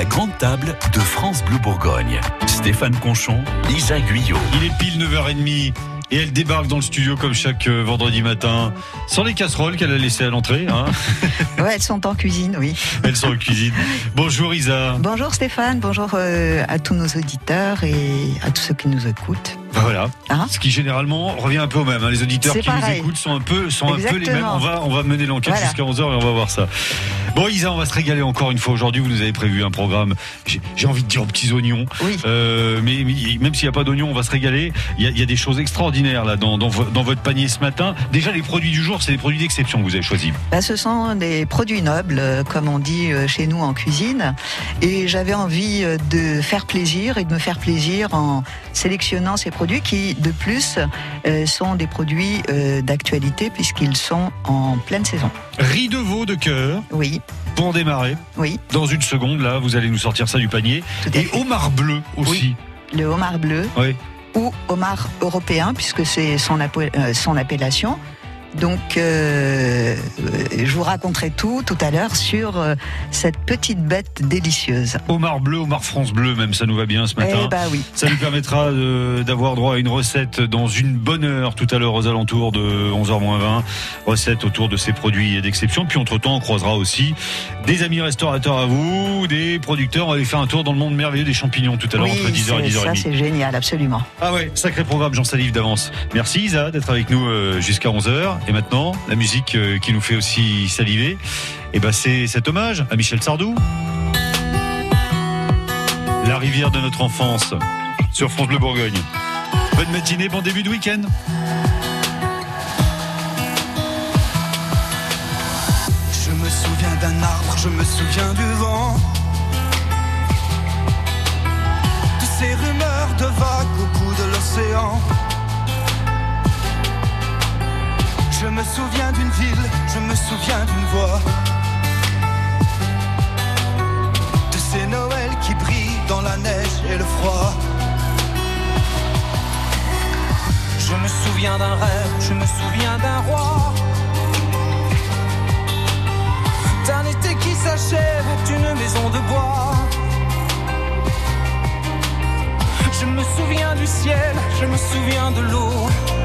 La grande table de France Bleu Bourgogne. Stéphane Conchon, Lisa Guyot. Il est pile 9h30 et elle débarque dans le studio comme chaque euh, vendredi matin, sans les casseroles qu'elle a laissées à l'entrée. Hein. Ouais, elles sont en cuisine, oui. Elles sont en cuisine. Bonjour Isa. Bonjour Stéphane, bonjour euh, à tous nos auditeurs et à tous ceux qui nous écoutent. Voilà. Hein Ce qui généralement revient un peu au même. hein. Les auditeurs qui nous écoutent sont un peu, sont un peu les mêmes. On va, on va mener l'enquête Voilà. jusqu'à 11h et on va voir ça. Bon Isa, on va se régaler encore une fois aujourd'hui. Vous nous avez prévu un programme. J'ai envie de dire aux petits oignons. Oui. Euh, mais, mais même s'il n'y a pas d'oignons, on va se régaler. Il y a, il y a des choses extraordinaires là dans, dans, vo- dans votre panier ce matin. Déjà les produits du jour, c'est des produits d'exception que vous avez choisis. Bah, ce sont des produits nobles, euh, comme on dit euh, chez nous en cuisine. Et j'avais envie de faire plaisir et de me faire plaisir en sélectionnant ces produits qui, de plus, euh, sont des produits euh, d'actualité puisqu'ils sont en pleine saison. Riz de veau de cœur Oui, pour démarrer. oui, Dans une seconde, là, vous allez nous sortir ça du panier. tout Et homard bleu aussi. Le homard bleu Oui. ou homard européen puisque c'est son, euh, son appellation. Donc, euh, euh, je vous raconterai tout tout à l'heure sur euh, cette petite bête délicieuse. Homard bleu, homard France bleu, même, ça nous va bien ce matin. Eh bah oui. Ça nous permettra d'avoir droit à une recette dans une bonne heure tout à l'heure aux alentours de 11h20. Recette autour de ces produits d'exception. Puis entre-temps, on croisera aussi des amis restaurateurs à vous, des producteurs. On va aller faire un tour dans le monde merveilleux des champignons tout à l'heure entre 10h et c'est- ça 10h30. c'est génial, absolument. Ah ouais, sacré programme, j'en salive d'avance. Merci Isa d'être avec nous jusqu'à 11h. Et maintenant, la musique euh, qui nous fait aussi saliver, et ben c'est cet hommage à Michel Sardou. La rivière de notre enfance sur France Bleu Bourgogne. Bonne matinée, bon début de week-end. Je me souviens d'un arbre, je me souviens du vent. De ces rumeurs de vagues au bout de l'océan. Je me souviens d'une ville, je me souviens d'une voix. De ces Noëls qui brillent dans la neige et le froid. Je me souviens d'un rêve, je me souviens d'un roi. d'un été qui s'achève d'une maison de bois. Je me souviens du ciel, je me souviens de l'eau.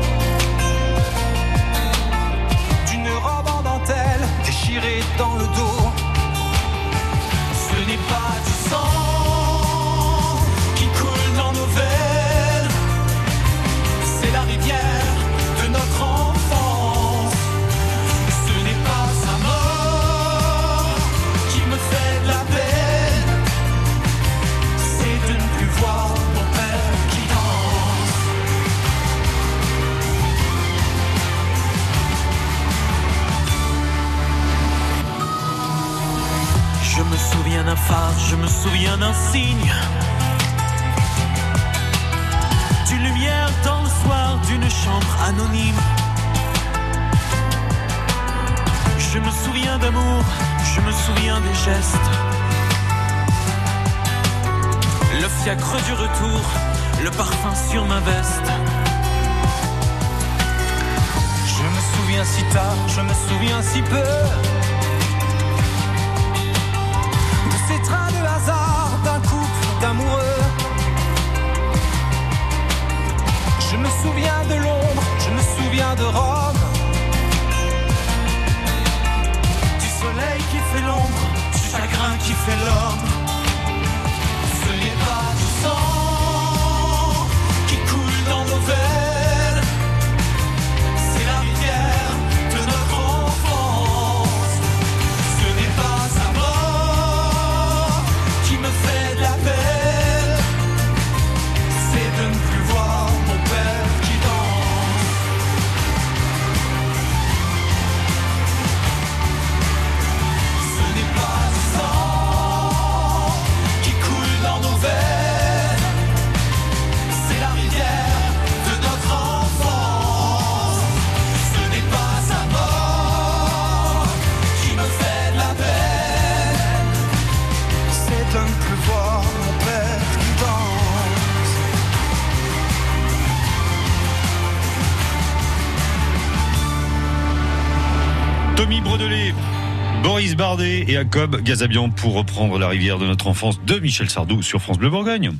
Jacob Gazabian pour reprendre la rivière de notre enfance de Michel Sardou sur France Bleu Bourgogne.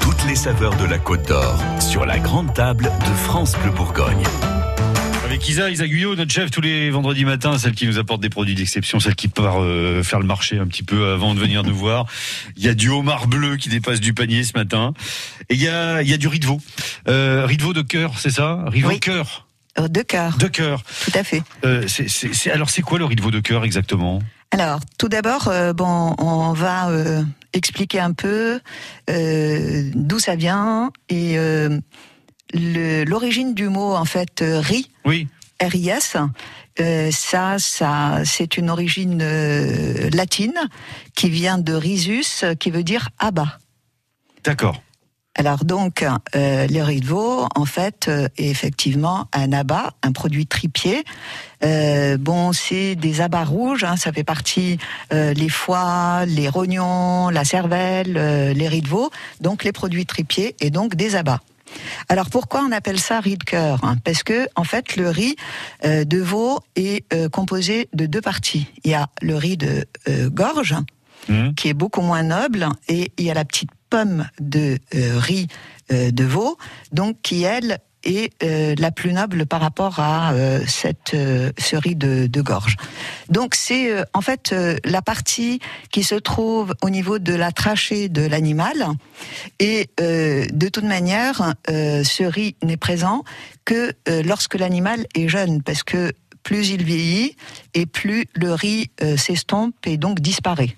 Toutes les saveurs de la Côte d'Or sur la grande table de France Bleu Bourgogne. Avec Isa, Isa Guyot, notre chef tous les vendredis matins, celle qui nous apporte des produits d'exception, celle qui part euh, faire le marché un petit peu avant de venir nous voir. Il y a du homard bleu qui dépasse du panier ce matin. Et il y a, il y a du riz de veau. Euh, riz de veau de cœur, c'est ça? Riz de Oui. cœur. Euh, De cœur, De cœur. tout à fait. Euh, c'est- c'est- c'est- alors c'est quoi le riz de cœur exactement? Alors, tout d'abord, euh, bon, on va euh, expliquer un peu d'où ça vient et le- l'origine du mot en fait riz, Oui. RIS. Euh, ça, ça, c'est une origine euh, latine qui vient de risus, qui veut dire abat. D'accord. Alors donc, euh, le riz de veau, en fait, euh, est effectivement un abat, un produit tripier. Euh, bon, c'est des abats rouges, hein, ça fait partie les foies, les rognons, la cervelle, les riz de veau, donc les produits tripiers et donc des abats. Alors pourquoi on appelle ça riz de cœur hein? Parce que en fait le riz de veau est composé de deux parties. Il y a le riz de gorge Mhm. qui est beaucoup moins noble et il y a la petite pomme de euh, riz euh, de veau donc qui elle est euh, la plus noble par rapport à euh, cette euh, de, gorge. Donc c'est euh, en fait la partie qui se trouve au niveau de la trachée de l'animal et de toute manière ce riz n'est présent que lorsque l'animal est jeune parce que plus il vieillit et plus le riz s'estompe et donc disparaît.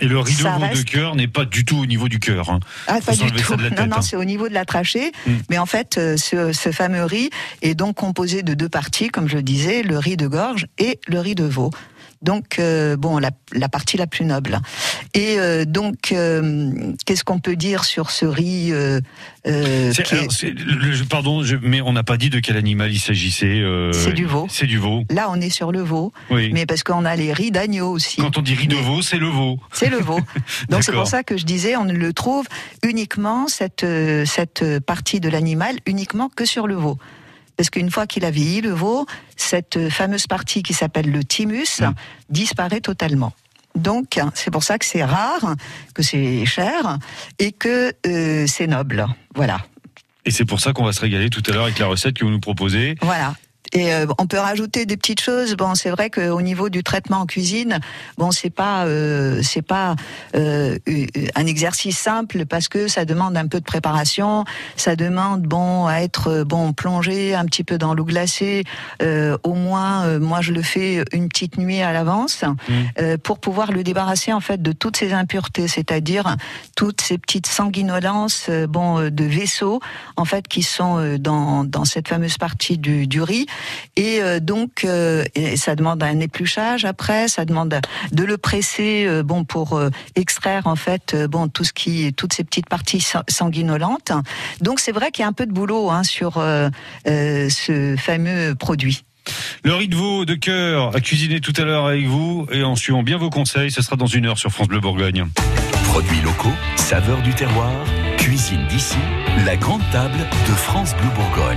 Et le riz de Ça veau de reste- cœur n'est pas du tout au niveau du cœur. hein. Ah, pas du tout. non, tête, non, hein. c'est au niveau de la trachée. Mm. Mais en fait, euh, ce, ce fameux riz est donc composé de deux parties, comme je le disais, le riz de gorge et le riz de veau. Donc, euh, bon, la, la partie la plus noble. Et euh, donc, euh, qu'est-ce qu'on peut dire sur ce riz est- alors, le- pardon, je- mais on n'a pas dit de quel animal il s'agissait. C'est du veau. C'est du veau. Là, on est sur le veau, Oui. mais parce qu'on a les riz d'agneau aussi. Quand on dit riz de veau, c'est le veau. C'est le veau. Donc c'est pour ça que je disais, on ne le trouve uniquement, cette, cette partie de l'animal, uniquement que sur le veau. Parce qu'une fois qu'il a vieilli, le veau, cette fameuse partie qui s'appelle le thymus Mm. disparaît totalement. Donc c'est pour ça que c'est rare, que c'est cher et que euh, c'est noble. Voilà. Et c'est pour ça qu'on va se régaler tout à l'heure avec la recette que vous nous proposez. Voilà. Et euh, on peut rajouter des petites choses. Bon, c'est vrai qu'au niveau du traitement en cuisine, bon, c'est pas, euh, c'est pas euh, un exercice simple parce que ça demande un peu de préparation. Ça demande, bon, à être euh, bon plongé un petit peu dans l'eau glacée. Euh, au moins, euh, moi, je le fais une petite nuit à l'avance euh, pour pouvoir le débarrasser en fait de toutes ces impuretés, c'est-à-dire toutes ces petites sanguinolences, bon, de vaisseaux en fait qui sont dans dans cette fameuse partie du, du riz. Et euh, donc, euh, et ça demande un épluchage après, ça demande de le presser, euh, bon, pour euh, extraire en fait, euh, bon, tout ce qui, toutes ces petites parties sa- sanguinolentes. Donc, c'est vrai qu'il y a un peu de boulot hein, sur euh, euh, ce fameux produit. Le riz de veau de cœur à cuisiner tout à l'heure avec vous et en suivant bien vos conseils, ce sera dans une heure sur France Bleu Bourgogne. Produits locaux, saveurs du terroir, cuisine d'ici, la grande table de France Bleu Bourgogne.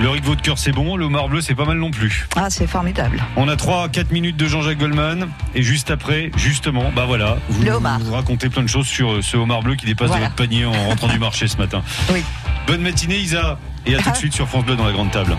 Le riz de de cœur c'est bon, le homard bleu c'est pas mal non plus. Ah, c'est formidable. On a 3-4 minutes de Jean-Jacques Goldman et juste après, justement, bah voilà, vous Le homard. nous racontez plein de choses sur euh, ce homard bleu qui dépasse Voilà. de votre panier en rentrant du marché ce matin. Oui. Bonne matinée Isa et à tout de suite sur France Bleu dans la grande table.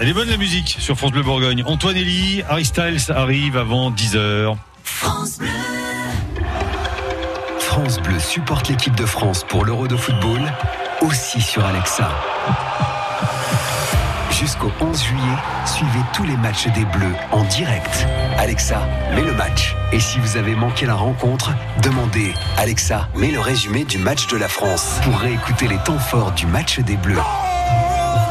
Elle est bonne. La musique sur France Bleu Bourgogne. Antoine Elie, Harry Styles arrive avant 10h. France Bleu supporte l'équipe de France pour l'Euro de football, aussi sur Alexa. Jusqu'au 11 juillet, suivez tous les matchs des Bleus en direct. Alexa, mets le match. Et si vous avez manqué la rencontre, demandez Alexa, mets le résumé du match de la France pour réécouter les temps forts du match des Bleus.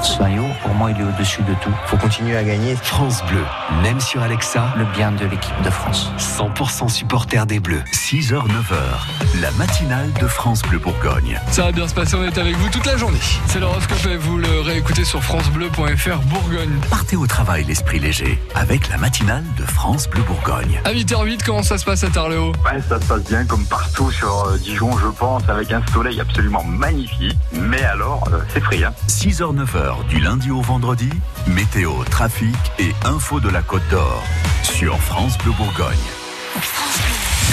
Ce maillot, pour moi, il est au-dessus de tout. faut continuer à gagner. France Bleu, même sur Alexa, Le bien de l'équipe de France. 100% supporter des Bleus. 6h, 9h, la matinale de France Bleu Bourgogne. Ça va bien se passer, on est avec vous toute la journée. C'est l'horoscope et vous le réécoutez sur francebleu.fr Bourgogne. Partez au travail l'esprit léger avec la matinale de France Bleu Bourgogne. À 8h08, comment ça se passe à Tarléo Ouais, ça se passe bien comme partout sur euh, Dijon, je pense, avec un soleil absolument magnifique. Mais alors, euh, c'est. Hein. 6h, 9h, du lundi au vendredi, météo, trafic et info de la Côte d'Or sur France Bleu Bourgogne.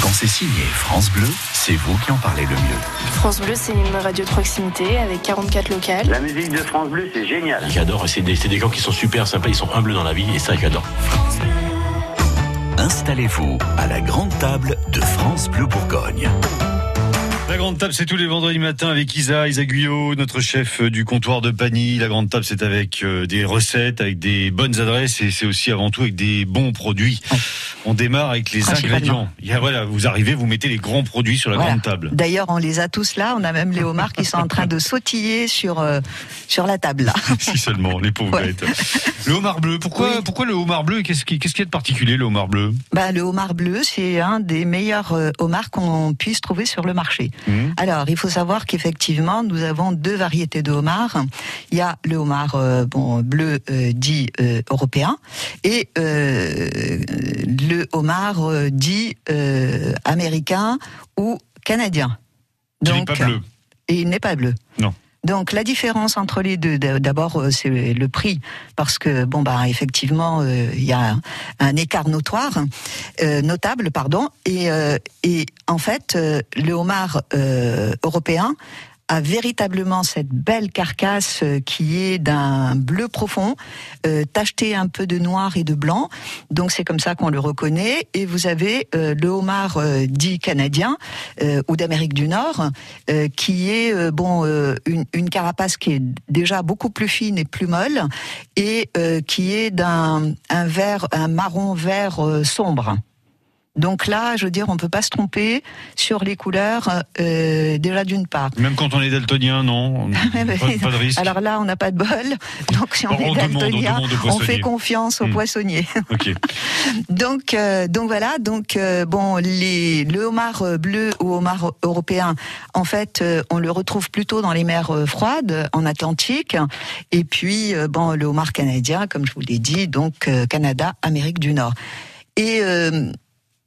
Quand c'est signé France Bleu, c'est vous qui en parlez le mieux. France Bleu, c'est une radio de proximité avec 44 locales. La musique de France Bleu, c'est génial. J'adore, c'est des, c'est des gens qui sont super sympas, ils sont humbles dans la vie et ça j'adore. Installez-vous à la grande table de France Bleu Bourgogne. La grande table, c'est tous les vendredis matins avec Isa, Isa Guyot, notre chef du comptoir de Pagny. La grande table, c'est avec euh, des recettes, avec des bonnes adresses et c'est aussi avant tout avec des bons produits. On démarre avec les ingrédients. Il y a, voilà, vous arrivez, vous mettez les grands produits sur la Voilà. grande table. D'ailleurs, on les a tous là. On a même les homards qui sont en train de sautiller sur, euh, sur la table là. si seulement, les pauvres Ouais. bêtes. Le homard bleu, pourquoi, Oui. pourquoi le homard bleu? Qu'est-ce qui- qu'est-ce qu'il y a de particulier, le homard bleu? Bah, le homard bleu, c'est un des meilleurs euh, homards qu'on puisse trouver sur le marché. Mhm. Alors, il faut savoir qu'effectivement, nous avons deux variétés de homards. Il y a le homard euh, bon, bleu euh, dit euh, européen et le homard dit américain ou canadien. Qui n'est pas bleu. Et il n'est pas bleu. Non. Donc la différence entre les deux, d'abord euh, c'est le prix, parce que bon bah effectivement euh, il y a un, écart notoire, euh, notable pardon, et, et en fait le homard européen a véritablement cette belle carcasse euh, qui est d'un bleu profond, euh, tacheté un peu de noir et de blanc. Donc c'est comme ça qu'on le reconnaît. Et vous avez euh, le homard euh, dit canadien euh, ou d'Amérique du Nord, euh, qui est bon une, une carapace qui est déjà beaucoup plus fine et plus molle, et qui est d'un un vert, un marron vert sombre. Donc là, je veux dire, on peut pas se tromper sur les couleurs euh, déjà d'une part. Même quand on est daltonien, non pas, pas de risque. Alors là, on n'a pas de bol. Donc si on est on daltonien, demande on fait confiance aux Hmm. poissonniers. Ok. Donc, euh, donc voilà. Donc euh, bon, les, le homard euh, bleu ou homard européen, en fait, euh, on le retrouve plutôt dans les mers euh, froides, en Atlantique. Et puis bon, le homard canadien, comme je vous l'ai dit, donc euh, Canada, Amérique du Nord. Et euh,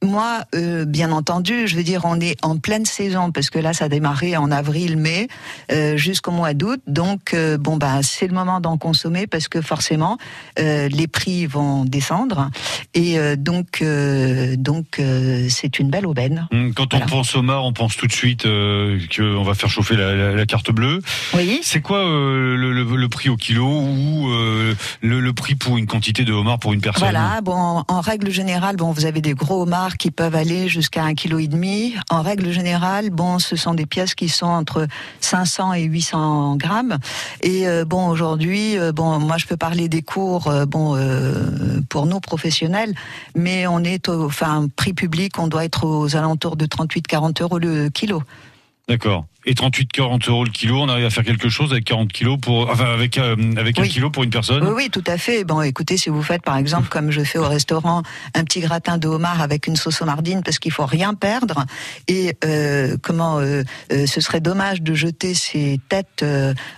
moi, euh, bien entendu, je veux dire, on est en pleine saison parce que là, ça a démarré en avril-mai euh, jusqu'au mois d'août. Donc, euh, bon, bah, c'est le moment d'en consommer parce que forcément, les prix vont descendre et donc, donc, c'est une belle aubaine. Hum, Quand on Voilà. pense homard, on pense tout de suite qu'on va faire chauffer la, la- la carte bleue. Oui. C'est quoi le, le- le prix au kilo ou le, le prix pour une quantité de homard pour une personne? Voilà, bon, en règle générale, bon, vous avez des gros homards qui peuvent aller jusqu'à un kilo et demi. En règle générale, bon, ce sont des pièces qui sont entre 500 et 800 grammes. Et euh, bon, aujourd'hui, euh, bon, moi, je peux parler des cours, euh, bon, pour nos professionnels, mais on est au, enfin, prix public, on doit être aux alentours de 38-40 euros le kilo. D'accord. Et 38, 40 euros le kilo, on arrive à faire quelque chose avec 40 kilos pour, enfin, avec, euh, avec un kilo pour une personne Oui, oui, tout à fait. Bon, écoutez, si vous faites, par exemple, comme je fais au restaurant, un petit gratin de homard avec une sauce homardine, parce qu'il faut rien perdre, et euh, comment, euh, ce serait dommage de jeter ces têtes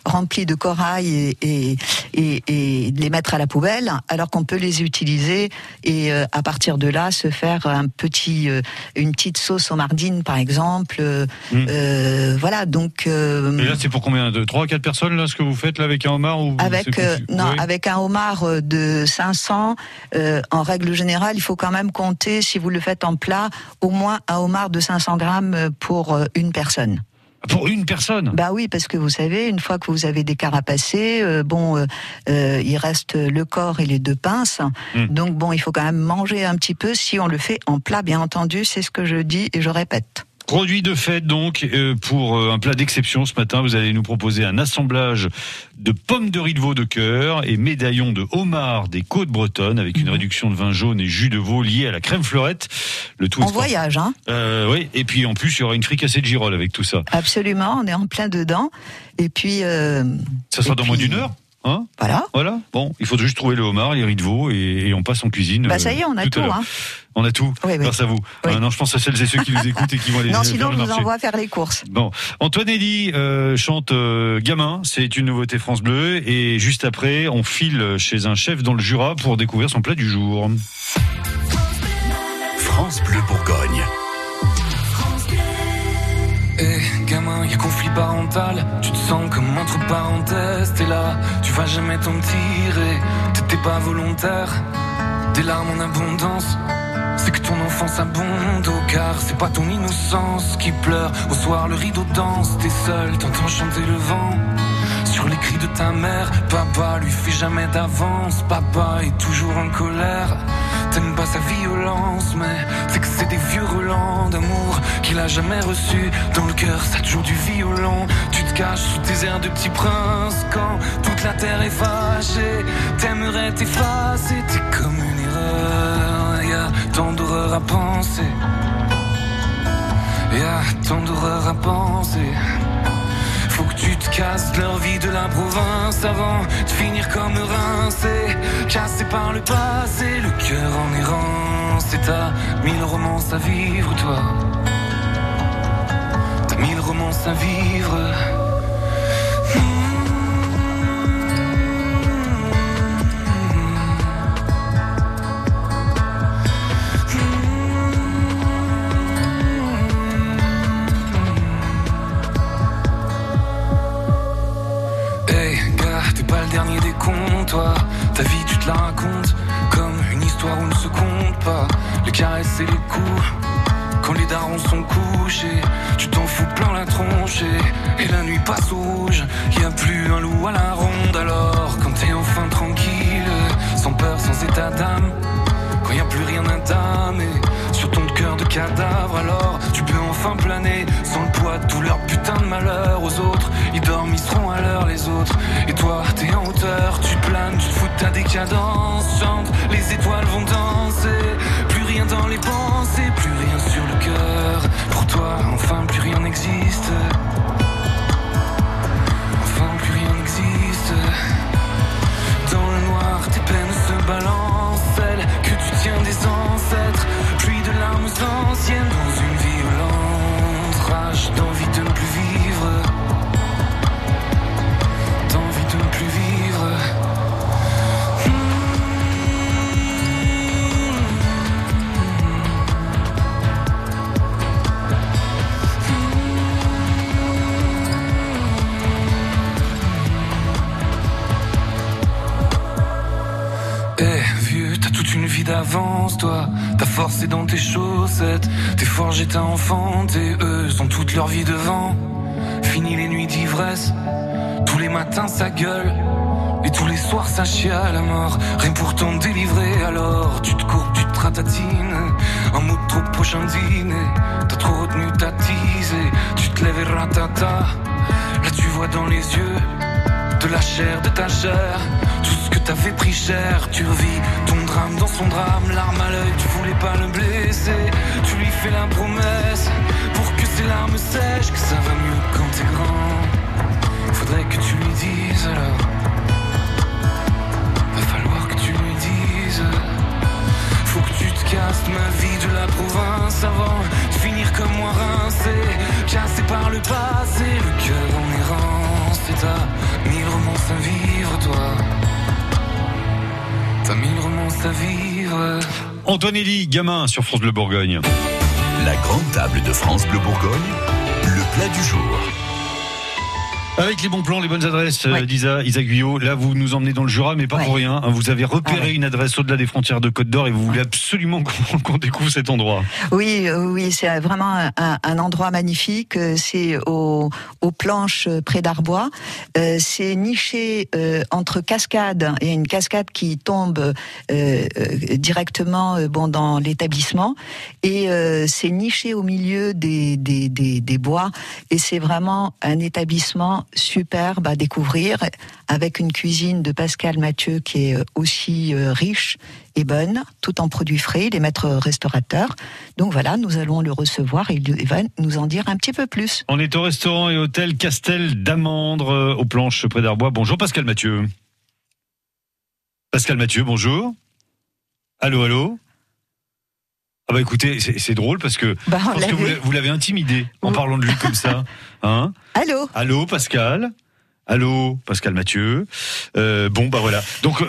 remplies de corail et, et, et, et de les mettre à la poubelle, alors qu'on peut les utiliser et à partir de là se faire un petit, une petite sauce homardine, par exemple. Mm. euh, voilà, donc. euh, Et là, c'est pour combien de 3 4 personnes, là, ce que vous faites, là, avec un homard ou avec euh, plus- non, Oui. avec un homard euh, de 500, euh, en règle générale, il faut quand même compter, si vous le faites en plat, au moins un homard de 500 grammes pour une personne. Pour une personne? Bah oui, parce que vous savez, une fois que vous avez des carapacés, euh, bon, euh, euh, il reste le corps et les deux pinces. Hmm. Donc bon, il faut quand même manger un petit peu si on le fait en plat, bien entendu. C'est ce que je dis et je répète. Produit de fête donc euh, pour euh, un plat d'exception ce matin. Vous allez nous proposer un assemblage de pommes de riz de veau de cœur et médaillons de homard des côtes bretonnes avec une réduction de vin jaune et jus de veau lié à la crème fleurette. Le tout En voyage, hein Euh, oui, et puis en plus il y aura une fricassée de girolles avec tout ça. Absolument, on est en plein dedans. Et puis. euh, Ça sera et dans moins d'une heure. Hein Voilà. voilà. Bon, il faut juste trouver le homard, les riz de veau et, et on passe en cuisine. Bah euh, ça y est, on a à tout. Hein. On a tout. Oui, oui. Grâce à vous. Oui. Euh, non, je pense à celles et ceux qui nous écoutent et qui vont aller Non, sinon vous marché. envoie faire les courses. Bon, Antoine Elie euh, chante euh, Gamin, c'est une nouveauté France Bleu, et juste après, on file chez un chef dans le Jura pour découvrir son plat du jour. France Bleu Bourgogne. Eh, gamin, y a conflit parental. Tu te sens comme entre parenthèses. T'es là, tu vas jamais t'en tirer. T'étais pas volontaire. Des larmes en abondance. C'est que ton enfance abonde au car c'est pas ton innocence qui pleure. Au soir, le rideau danse. T'es seul, t'entends chanter le vent. Sur les cris de ta mère, papa lui fait jamais d'avance. Papa est toujours en colère. T'aimes pas sa violence, mais c'est que c'est des vieux relents d'amour qu'il a jamais reçu. Dans le cœur, ça te joue du violon. Tu te caches sous tes airs de petit prince quand toute la terre est fâchée. T'aimerais t'effacer, t'es comme une erreur. Y a tant d'horreur à penser. Y a tant d'horreur à penser. Faut que tu te casses leur vie de la province avant de finir comme rincé, cassé par le passé, le cœur en errance. Et t'as mille romances à vivre, toi. T'as mille romances à vivre. La racontes comme une histoire où ne se compte pas. Les caresses et les coups. Quand les darons sont couchés, tu t'en fous plein la tronche. Et, et la nuit passe au rouge, y a plus un loup à la ronde. Alors, quand t'es enfin tranquille, sans peur, sans état d'âme. Cadavre, alors tu peux enfin planer sans le poids de tout leur putain de malheur aux autres. Ils dorment, ils à l'heure les autres. Et toi, t'es en hauteur, tu planes, tu te fous de ta décadence. Chante, les étoiles vont danser. Plus rien dans les pensées, plus rien sur le cœur. Pour toi, enfin, plus rien n'existe. D'avance, toi. Ta force est dans tes chaussettes. T'es forgé, t'as enfanté. Eux ont toute leur vie devant. Fini les nuits d'ivresse. Tous les matins, ça gueule. Et tous les soirs, ça chie à la mort. Rien pour t'en délivrer, alors tu te courbes, tu te ratatines. Un mot de trop prochain dîner. T'as trop retenu ta teasée. Tu te lèves et ratata. Là, tu vois dans les yeux de la chair, de ta chair. Que t'avais pris cher, tu revis ton drame dans son drame. L'arme à l'œil, tu voulais pas le blesser. Tu lui fais la promesse pour que ses larmes sèchent, que ça va mieux quand t'es grand. Faudrait que tu lui dises alors. Va falloir que tu lui dises. Faut que tu te casses ma vie de la province avant de finir comme moi rincé. Cassé par le passé, le cœur en errance. Et t'as mille romances à vivre, toi. T'as mille romances à vivre? Antoine Elie, gamin sur France Bleu Bourgogne. La grande table de France Bleu Bourgogne, le plat du jour. Avec les bons plans, les bonnes adresses euh, Ouais. d'Isa Isa Guyot, là vous nous emmenez dans le Jura, mais pas Ouais. pour rien. hein. Vous avez repéré Ah ouais. une adresse au-delà des frontières de Côte d'Or et vous voulez absolument qu'on découvre cet endroit. Oui, euh, oui, c'est vraiment un, endroit magnifique. Euh, C'est au, aux planches près d'Arbois. Euh, c'est niché euh, entre cascades. Il y a une cascade qui tombe euh, directement bon dans l'établissement et c'est niché au milieu des, des, des, des bois. Et c'est vraiment un établissement superbe à découvrir avec une cuisine de Pascal Mathieu qui est euh, aussi euh, riche et bonne, tout en produits frais, les maîtres restaurateurs. Donc voilà, nous allons le recevoir et il va nous en dire un petit peu plus. On est au restaurant et hôtel Castel d'Amandre euh, aux planches près d'Arbois. Bonjour Pascal Mathieu. Pascal Mathieu, bonjour. Allô, allô. Ah bah écoutez, c'est drôle parce que Bah, je pense que vous l'avez intimidé en Oui. parlant de lui comme ça. Hein? Allô? Allô Pascal? Allô Pascal Mathieu. Euh, bon bah voilà. Donc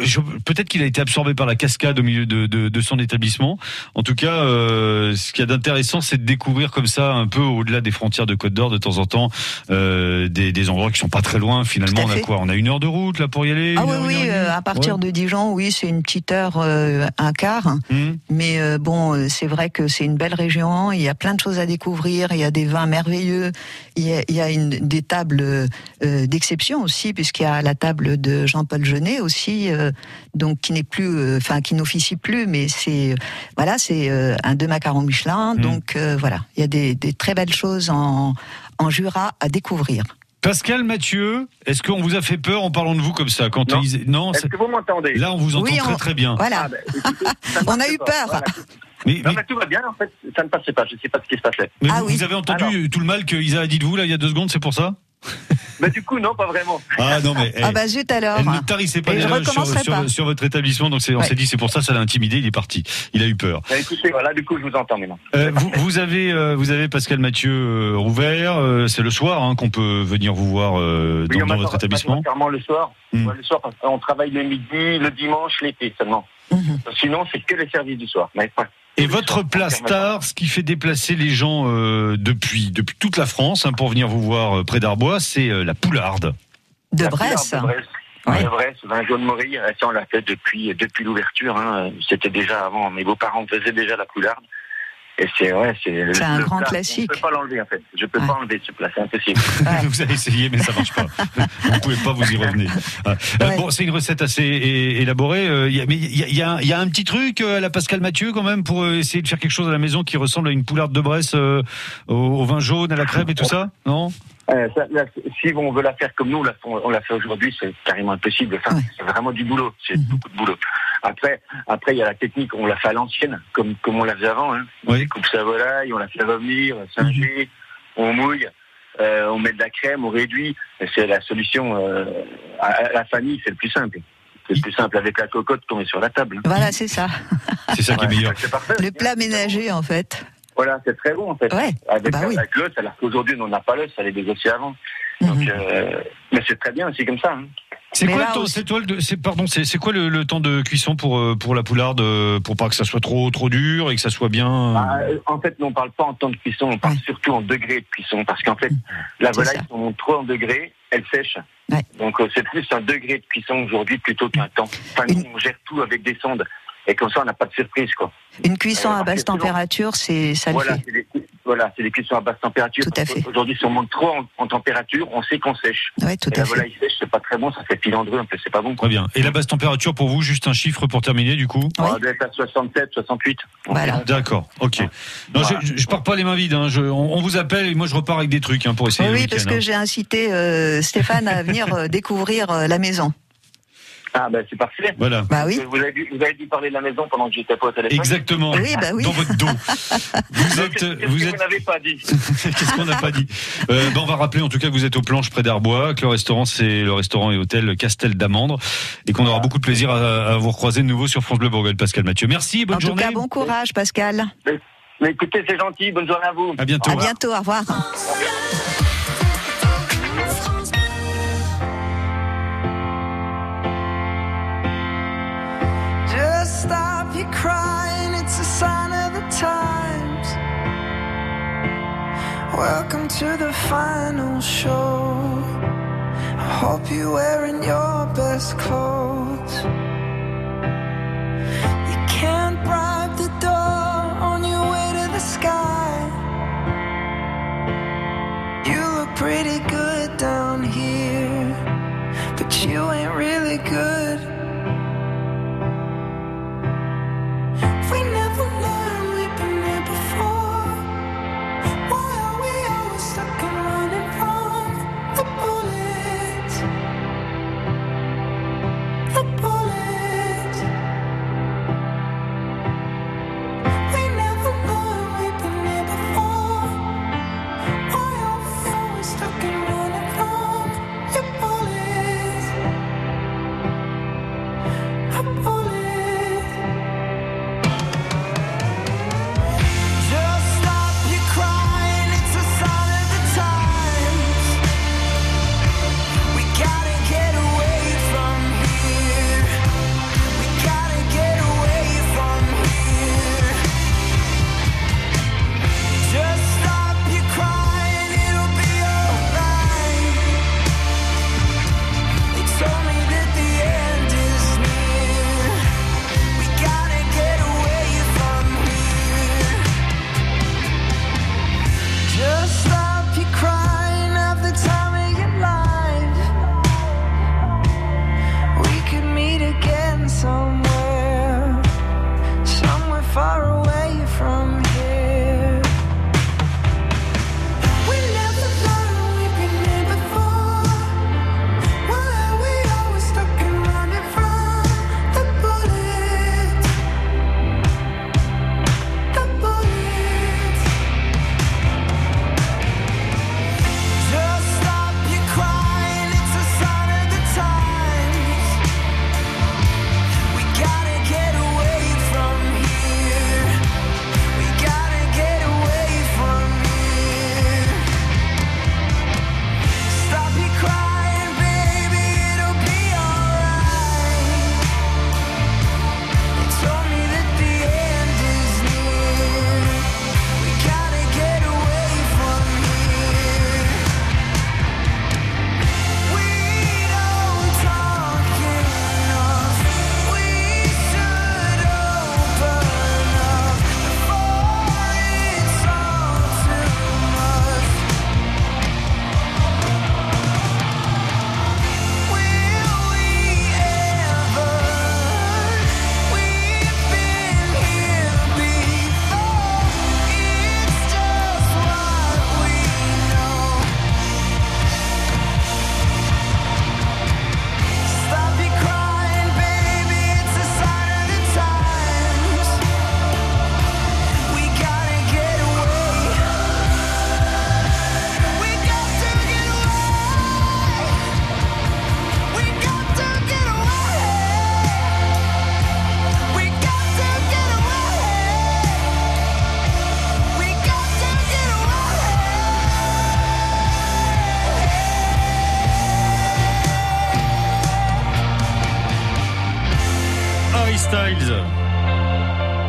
peut-être qu'il a été absorbé par la cascade au milieu de, de, de son établissement. En tout cas, euh, ce qu'il y a d'intéressant, c'est de découvrir comme ça un peu au-delà des frontières de Côte d'Or de temps en temps euh, des, des endroits qui sont pas très loin. Finalement, on a quoi? On a une heure de route là pour y aller? Ah oui, heure, oui, à partir de Dijon, oui, c'est une petite heure, un quart. Hum. Mais bon, c'est vrai que c'est une belle région. Il y a plein de choses à découvrir. Il y a des vins merveilleux. Il y a, il y a une, des tables euh, aussi, puisqu'il y a la table de Jean-Paul Jeunet aussi, euh, donc qui n'est plus, euh, enfin qui n'officie plus, mais c'est voilà, c'est euh, un deux macarons Michelin. Mm. Donc euh, voilà, il y a des, des très belles choses en, en Jura à découvrir. Pascal Mathieu, est-ce qu'on vous a fait peur en parlant de vous comme ça quand Non. ils- non Est-ce que vous m'entendez? Là on vous entend Oui, très on- très bien. Voilà. Ah, ben, écoutez, ne On a eu pas. peur. Voilà. Mais, Non, mais- mais tout va bien, en fait, ça ne passait pas. Je ne sais pas ce qui se passait. mais Ah vous, oui. vous avez entendu Alors. tout le mal que Isa a dit de vous là il y a deux secondes, c'est pour ça? Mais du coup, non, pas vraiment. Ah non mais Ah eh, bah zut alors. Elle ne tarissait pas déjà sur, recommencerai sur- pas. sur votre établissement, donc on Ouais. s'est dit c'est pour ça, ça l'a intimidé, il est parti, il a eu peur. Ben, écoutez, voilà, du coup, je vous entends maintenant. Euh, vous, vous avez, euh, vous avez Pascal Mathieu euh, Rouvert, euh, c'est le soir hein, qu'on peut venir vous voir euh, Oui, dans, on votre établissement. majoritairement le soir. Hmm. Ouais, le soir, parce qu'on travaille le midi, le dimanche, l'été seulement. Mhm. Sinon, c'est que les services du soir. Mais pas- Et votre star, ce qui fait déplacer les gens euh, depuis, depuis toute la France hein, pour venir vous voir euh, près d'Arbois, c'est euh, la poularde. De Bresse. couleur De Bresse. Ouais. De Bresse, vin jaune Maury. Ça, on l'a fait depuis, depuis l'ouverture. hein. C'était déjà avant. Mes beaux-parents faisaient déjà la poularde. Et c'est ouais, c'est C'est un grand plat. classique. Je peux pas l'enlever en fait. Je peux Ouais. pas enlever ce plat, c'est impossible. Ouais. vous avez essayé, mais ça marche pas. vous pouvez pas vous y revenir. Euh, Ouais. Bon, c'est une recette assez élaborée. euh, il y a- mais il y a, il y a- il y a un petit truc euh, à la Pascal Mathieu quand même pour essayer de faire quelque chose à la maison qui ressemble à une poularde de Bresse euh, au, au vin jaune, à la crème et tout ça, non? Euh, ça, là, si on veut la faire comme nous, on l'a fait- on l'a fait aujourd'hui, c'est carrément impossible. Enfin, Ouais. c'est vraiment du boulot. C'est Mhm. beaucoup de boulot. Après, après, il y a la technique. On l'a fait à l'ancienne, comme comme on l'a fait avant. Hein. On Oui. découpe sa volaille, on la fait revenir, singer, on mouille, euh, on met de la crème, on réduit. C'est la solution. Euh, à, à la famille, c'est le plus simple. C'est le plus simple avec la cocotte qu'on met sur la table. Voilà, c'est ça. C'est ça qui est meilleur. Parfait. Le plat ménager en fait. Voilà, c'est très bon en fait. Ouais. Avec, bah oui. avec l'os, alors qu'aujourd'hui on n'a pas l'os, ça les dégossé avant. Donc, Mhm. euh, mais c'est très bien, c'est comme ça. Hein. C'est quoi là le temps, aussi- de- pardon, c'est quoi le, le temps de cuisson pour euh, pour la poularde euh, pour pas que ça soit trop trop dur et que ça soit bien Ah, euh, en fait, nous, on parle pas en temps de cuisson, on parle Ouais. surtout en degré de cuisson, parce qu'en fait, la volaille, ça. si on monte trop en degré, elle sèche. Ouais. Donc c'est plus un degré de cuisson aujourd'hui plutôt qu'un temps. Enfin, nous, Une- on gère tout avec des sondes, et comme ça, on n'a pas de surprise, quoi. Une cuisson Euh, à basse température, c'est ça le Voilà, fait. c'est des, voilà, c'est des cuissons à basse température. Tout à fait. Aujourd'hui, si on monte trop en, en température, on sait qu'on sèche. Ouais, tout Et la à fait. volaille sèche, c'est pas très bon, ça fait filandreux, un peu, c'est pas bon. Très bien. Et la basse température pour vous, juste un chiffre pour terminer du coup Oui. On doit être à 67, 68. Voilà. D'accord, ok. Non, Voilà. je, je, je pars pas les mains vides. Hein. Je, on, on vous appelle et moi je repars avec des trucs hein, pour essayer. Oui, parce que hein. j'ai incité euh, Stéphane à venir euh, découvrir euh, la maison. Ah, ben, c'est parfait. Voilà. Bah oui. Vous avez, dû, vous avez dû parler de la maison pendant que j'étais pas au téléphone. Exactement. Oui, bah oui. Dans votre dos. Vous êtes, Qu'est-ce que vous êtes. n'avez pas dit Qu'est-ce qu'on n'a pas dit euh, ben, On va rappeler en tout cas que vous êtes aux planches près d'Arbois, que le restaurant c'est le restaurant et hôtel Castel d'Amandre, et qu'on aura beaucoup de plaisir à, à vous recroiser de nouveau sur France Bleu Bourgogne, Pascal Mathieu. Merci, bonne en tout journée. cas, bon courage, Pascal. Mais écoutez, c'est gentil. Bonne journée à vous. À bientôt. À bientôt, au revoir. Just Welcome to the final show. I hope you're wearing your best clothes. You can't bribe the door on your way to the sky. You look pretty good down here, but you ain't really good.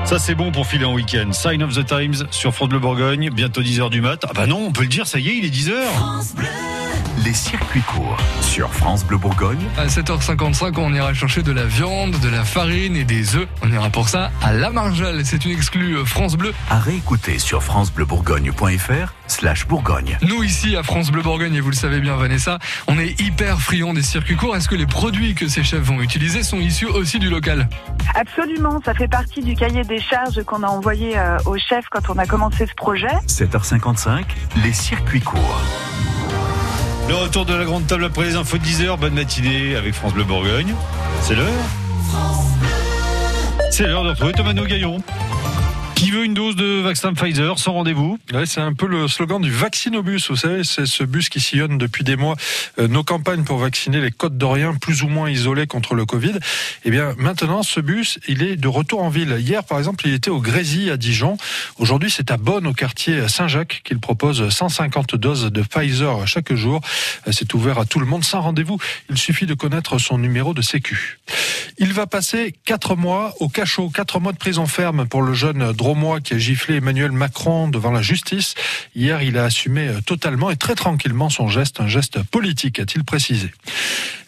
Ça c'est bon pour filer en week-end. Sign of the Times sur France Bleu Bourgogne, bientôt 10h du mat. Ah bah non, on peut le dire, ça y est, il est 10h. Les circuits courts sur France Bleu Bourgogne. À 7h55, on ira chercher de la viande, de la farine et des œufs. On ira pour ça à La Marjale. C'est une exclue euh, France Bleu. À réécouter sur francebleubourgogne.fr slash bourgogne. Nous ici à France Bleu Bourgogne, et vous le savez bien Vanessa, on est hyper friand des circuits courts. Est-ce que les produits que ces chefs vont utiliser sont issus aussi du local? Absolument, ça fait partie du cahier des charges qu'on a envoyé euh, au chef quand on a commencé ce projet. 7h55, les circuits courts. Le retour de la grande table après les infos de 10h. Bonne matinée avec France Bleu Bourgogne. C'est l'heure. C'est l'heure de retrouver Thomas Gaillon. Qui veut une dose de vaccin Pfizer sans rendez-vous Ouais, c'est un peu le slogan du Vaccinobus. Vous savez, c'est ce bus qui sillonne depuis des mois euh, nos campagnes pour vacciner les Côtes d'Orient plus ou moins isolés contre le Covid. Eh bien, maintenant, ce bus, il est de retour en ville. Hier, par exemple, il était au Grésy à Dijon. Aujourd'hui, c'est à Bonne, au quartier Saint-Jacques, qu'il propose 150 doses de Pfizer chaque jour. Euh, C'est ouvert à tout le monde sans rendez-vous. Il suffit de connaître son numéro de sécu. Il va passer quatre mois au cachot, quatre mois de prison ferme pour le jeune Droma gros mois qui a giflé Emmanuel Macron devant la justice. Hier, il a assumé euh, totalement et très tranquillement son geste, un geste politique, a-t-il précisé.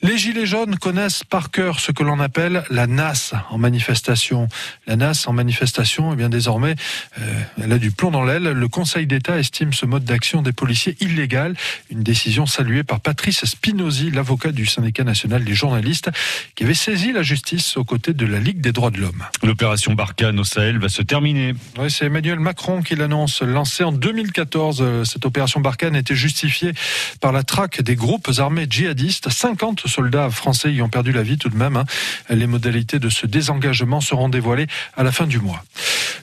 Les Gilets jaunes connaissent par cœur ce que l'on appelle la NAS en manifestation. La NAS en manifestation, eh bien désormais, euh, elle a du plomb dans l'aile. Le Conseil d'État estime ce mode d'action des policiers illégal. Une décision saluée par Patrice Spinozzi, l'avocat du syndicat national des journalistes, qui avait saisi la justice aux côtés de la Ligue des droits de l'homme. L'opération Barkhane au Sahel va se terminer. Oui, c'est Emmanuel Macron qui l'annonce. Lancée en 2014, euh, cette opération Barkhane était justifiée par la traque des groupes armés djihadistes. 50 soldats français y ont perdu la vie tout de même. hein. Les modalités de ce désengagement seront dévoilées à la fin du mois.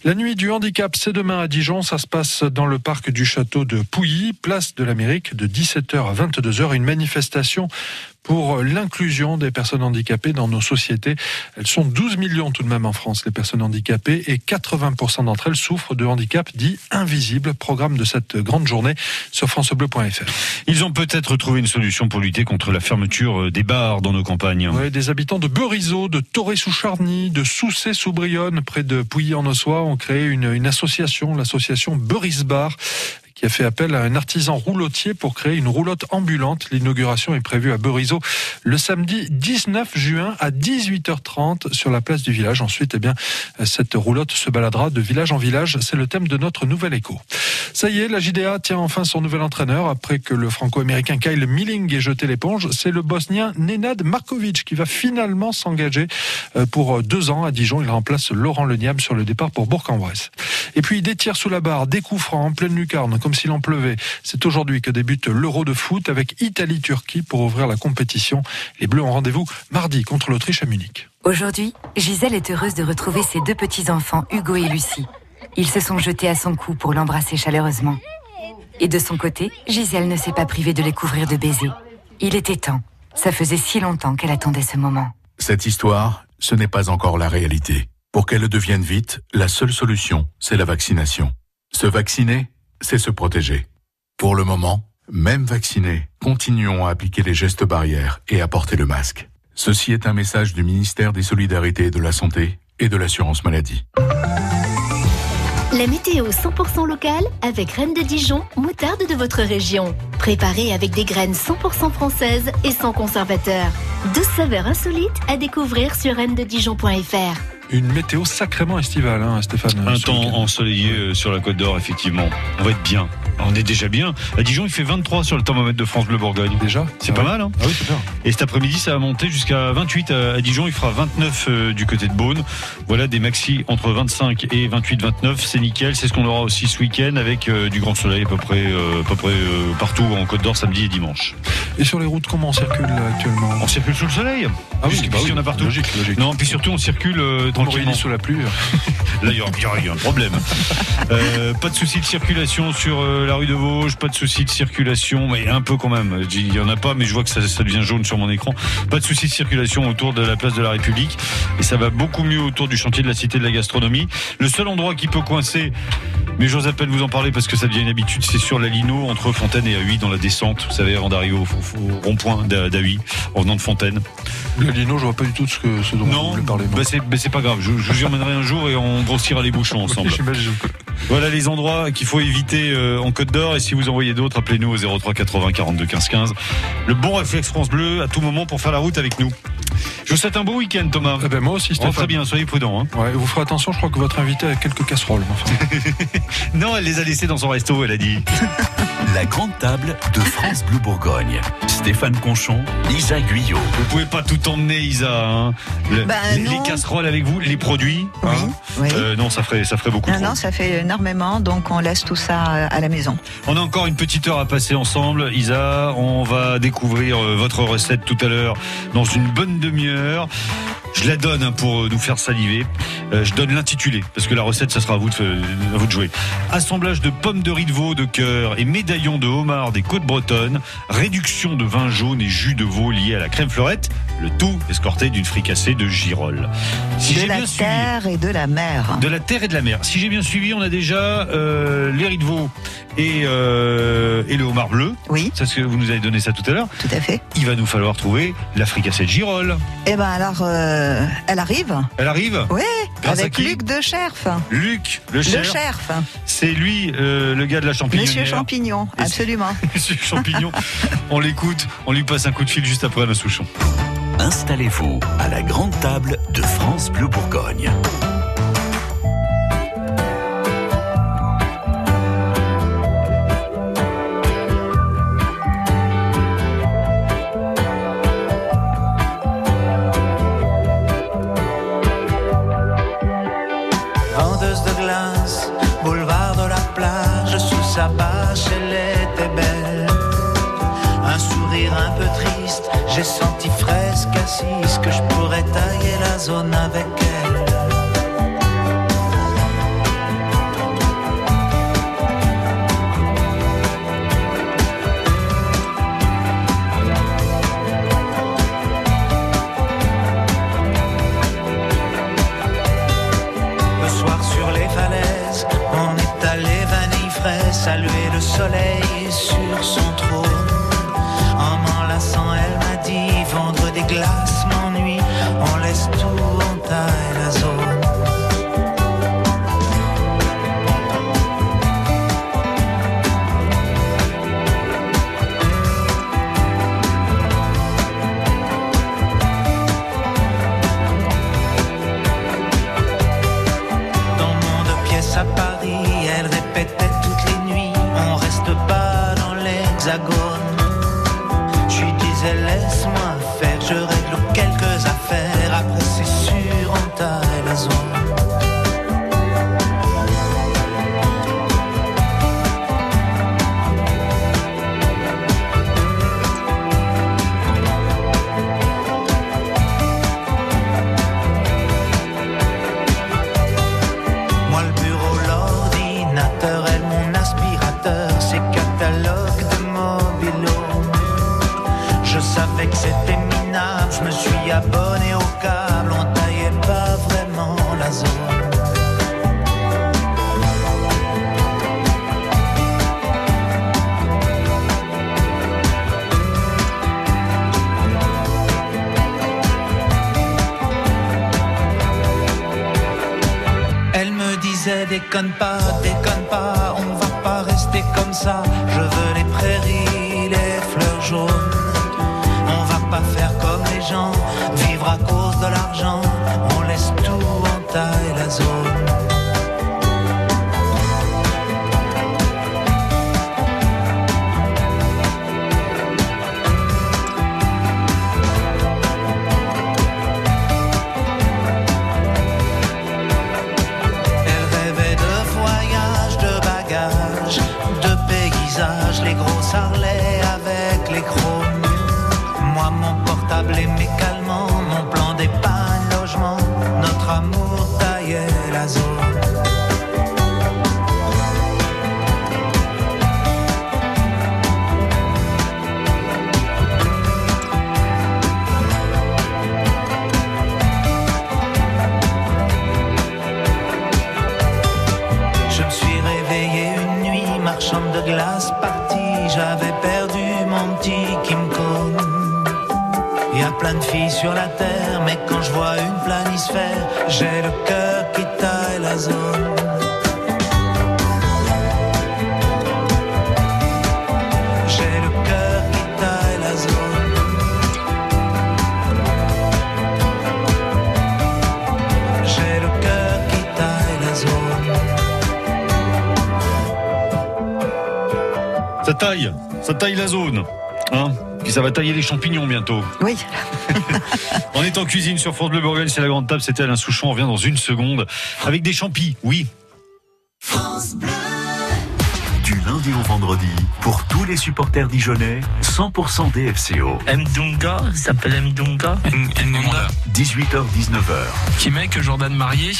La nuit du handicap, c'est demain à Dijon. Ça se passe dans le parc du château de Pouilly, place de l'Amérique, de 17h à 22h. Une manifestation pour l'inclusion des personnes handicapées dans nos sociétés. Elles sont 12 millions tout de même en France, les personnes handicapées, et 80% d'entre elles souffrent de handicap dit invisible. Programme de cette grande journée sur francebleu.fr. Ils ont peut-être trouvé une solution pour lutter contre la fermeture des bars dans nos campagnes. Ouais, des habitants de Beurizeau, de Torré-sous-Charny, de Soucé-sous-Brionne, près de Pouilly-en-Ossois, ont créé une, une association, l'association Beuris Bar qui a fait appel à un artisan roulotier pour créer une roulotte ambulante. L'inauguration est prévue à Beurizeau le samedi 19 juin à 18h30 sur la place du village. Ensuite, eh bien, cette roulotte se baladera de village en village. C'est le thème de notre nouvel écho. Ça y est, la JDA tient enfin son nouvel entraîneur après que le franco-américain Kyle Milling ait jeté l'éponge. C'est le bosnien Nenad Markovic qui va finalement s'engager euh, pour deux ans à Dijon. Il remplace Laurent Leniam sur le départ pour Bourg-en-Bresse. Et puis des tirs sous la barre, des coups en pleine lucarne, s'il en pleuvait. C'est aujourd'hui que débute l'Euro de foot avec Italie-Turquie pour ouvrir la compétition. Les Bleus ont rendez-vous mardi contre l'Autriche à Munich. Aujourd'hui, Gisèle est heureuse de retrouver ses deux petits-enfants, Hugo et Lucie. Ils se sont jetés à son cou pour l'embrasser chaleureusement. Et de son côté, Gisèle ne s'est pas privée de les couvrir de baisers. Il était temps. Ça faisait si longtemps qu'elle attendait ce moment. Cette histoire, ce n'est pas encore la réalité. Pour qu'elle le devienne vite, la seule solution, c'est la vaccination. Se vacciner, c'est se protéger. Pour le moment, même vaccinés, continuons à appliquer les gestes barrières et à porter le masque. Ceci est un message du ministère des Solidarités et de la Santé et de l'Assurance Maladie. La météo 100% locale avec Reine de Dijon, moutarde de votre région. Préparée avec des graines 100% françaises et sans conservateur. 12 saveurs insolites à découvrir sur reine-de-dijon.fr. Une météo sacrément estivale, hein, Stéphane. Un temps ensoleillé sur la Côte d'Or, effectivement. On va être bien. On est déjà bien. À Dijon, il fait 23 sur le thermomètre de France Bleu Bourgogne. Déjà C'est Ah pas ouais. mal, hein Ah oui, c'est bien. Et cet après-midi, ça va monter jusqu'à 28 à Dijon. Il fera 29 euh, du côté de Beaune. Voilà des maxi entre 25 et 28-29. C'est nickel. C'est ce qu'on aura aussi ce week-end avec euh, du grand soleil à peu près, euh, à peu près partout en Côte d'Or samedi et dimanche. Et sur les routes, comment on circule actuellement? On circule sous le soleil. Ah oui, bah oui, y en a partout. Logique, logique. Non, puis surtout, on circule tranquillement. Sous la pluie. Là, il y, y a un problème. Pas de souci de circulation sur la rue de Vosges, pas de souci de circulation, mais un peu quand même. Il y en a pas, mais je vois que ça, ça devient jaune sur mon écran. Pas de souci de circulation autour de la place de la République. Et ça va beaucoup mieux autour du chantier de la Cité de la Gastronomie. Le seul endroit qui peut coincer, mais j'ose à peine vous en parler parce que ça devient une habitude, c'est sur la Lino entre Fontaine et Huy dans la descente. Vous savez, avant d'arriver au, rond-point d'A- d'Ahuy, en venant de Fontaine. Le lino, je vois pas du tout ce, que, ce dont vous Non, voulez parler. bah c'est bah c'est pas grave. Je, je vous y emmènerai un jour et on grossira les bouchons ensemble. Voilà les endroits qu'il faut éviter euh, en Côte d'Or. Et si vous en voyez d'autres, appelez-nous au 03 80 42 15 15. Le bon réflexe France Bleu à tout moment pour faire la route avec nous. Je vous souhaite un bon week-end, Thomas. Eh ben, moi aussi, Stéphane. bien, soyez prudents. hein. Ouais, vous ferez attention, je crois que votre invité a quelques casseroles. Enfin, Non, elle les a laissés dans son resto, elle a dit. La grande table de France Bleu Bourgogne. Stéphane Conchon, Lisa Guyot. Vous pouvez pas tout emmener, Isa. hein. Le- Bah, les, casseroles avec vous, les produits. hein. oui. Euh, non, ça ferait, ça ferait beaucoup Non, trop. non, ça fait énormément, donc on laisse tout ça euh, à la maison. On a encore une petite heure à passer ensemble, Isa. On va découvrir euh, votre recette tout à l'heure dans une bonne demi-heure. Je la donne hein, pour euh, nous faire saliver. Euh, je donne l'intitulé parce que la recette, ça sera à vous de, euh, à vous de jouer. Assemblage de pommes de riz de veau de cœur et médaillons de homard des côtes bretonnes. Réduction de vin jaune et jus de veau lié à la crème fleurette. Le tout escorté d'une fricassée de girolles. Si de la bien suivi- terre et de la mer. de la terre et de la mer. Si j'ai bien suivi, on a déjà euh, les riz de veau et, euh, et le homard bleu. Oui. C'est ce que vous nous avez donné ça tout à l'heure. Tout à fait. Il va nous falloir trouver la fricassée de girolles. Eh ben alors, euh, euh, elle arrive. Elle arrive Oui, Grâce à avec qui Luc de Cherf. Luc, le Le chef. Cherf. C'est lui, euh, le gars de la champignonnière. Monsieur Champignon, absolument. Monsieur Champignon. on l'écoute, on lui passe un coup de fil juste après Alain Souchon. Installez-vous à la grande table de France Bleu Bourgogne. зона. Bientôt. Oui. On est en cuisine sur France Bleu Bourgogne, c'est la grande table, c'était Alain Souchon, on revient dans une seconde. Avec des champis, oui. Supporters dijonnais, 100% DFCO. Mdunga, ça s'appelle Mdunga. 18h-19h. Kimek, Jordan Marié,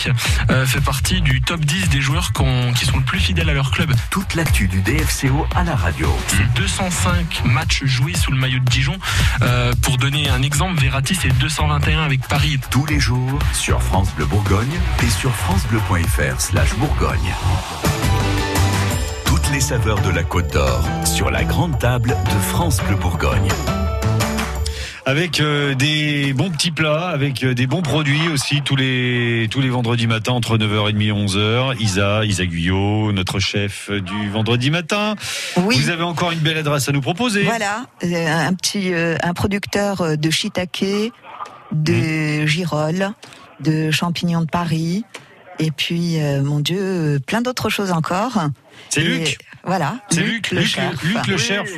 euh, fait partie du top 10 des joueurs qui sont le plus fidèles à leur club. Toute l'actu du DFCO à la radio. C'est 205 matchs joués sous le maillot de Dijon. Euh, pour donner un exemple, Verratti c'est 221 avec Paris. Tous les jours sur France Bleu Bourgogne et sur francebleu.fr slash Bourgogne. Les saveurs de la Côte d'Or sur la grande table de France Bleu Bourgogne. avec euh, des bons petits plats, avec euh, des bons produits aussi tous les tous les vendredis matins entre 9h30 et 11h. Isa, Isa Guyot, notre chef du vendredi matin. Vous avez encore une belle adresse à nous proposer. Voilà, euh, un petit euh, un producteur de shiitake, de girolles, de champignons de Paris, et puis euh, mon Dieu, plein d'autres choses encore. C'est Luc. Voilà. C'est Luc. Luc le chef.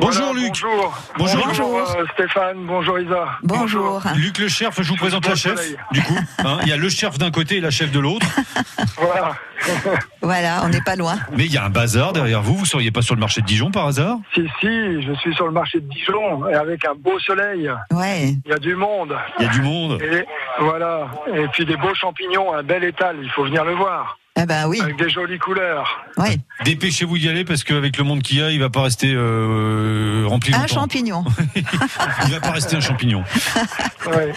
Bonjour Luc. Bonjour. Bonjour. Bonjour, euh, Stéphane. Bonjour Isa. Bonjour. Luc le chef, je vous présente la chef. Du coup, hein, il y a le chef d'un côté et la chef de l'autre. Voilà. Voilà, on n'est pas loin. Mais il y a un bazar derrière vous. Vous seriez pas sur le marché de Dijon par hasard? Si, si, je suis sur le marché de Dijon et avec un beau soleil. Ouais. Il y a du monde. Il y a du monde. Et voilà. Et puis des beaux champignons, un bel étal. Il faut venir le voir. Ah ben oui. Avec des jolies couleurs. Oui. Dépêchez-vous d'y aller parce qu'avec le monde qu'il y a, il va pas rester euh, rempli Un longtemps. champignon. Il va pas rester un champignon. Ouais,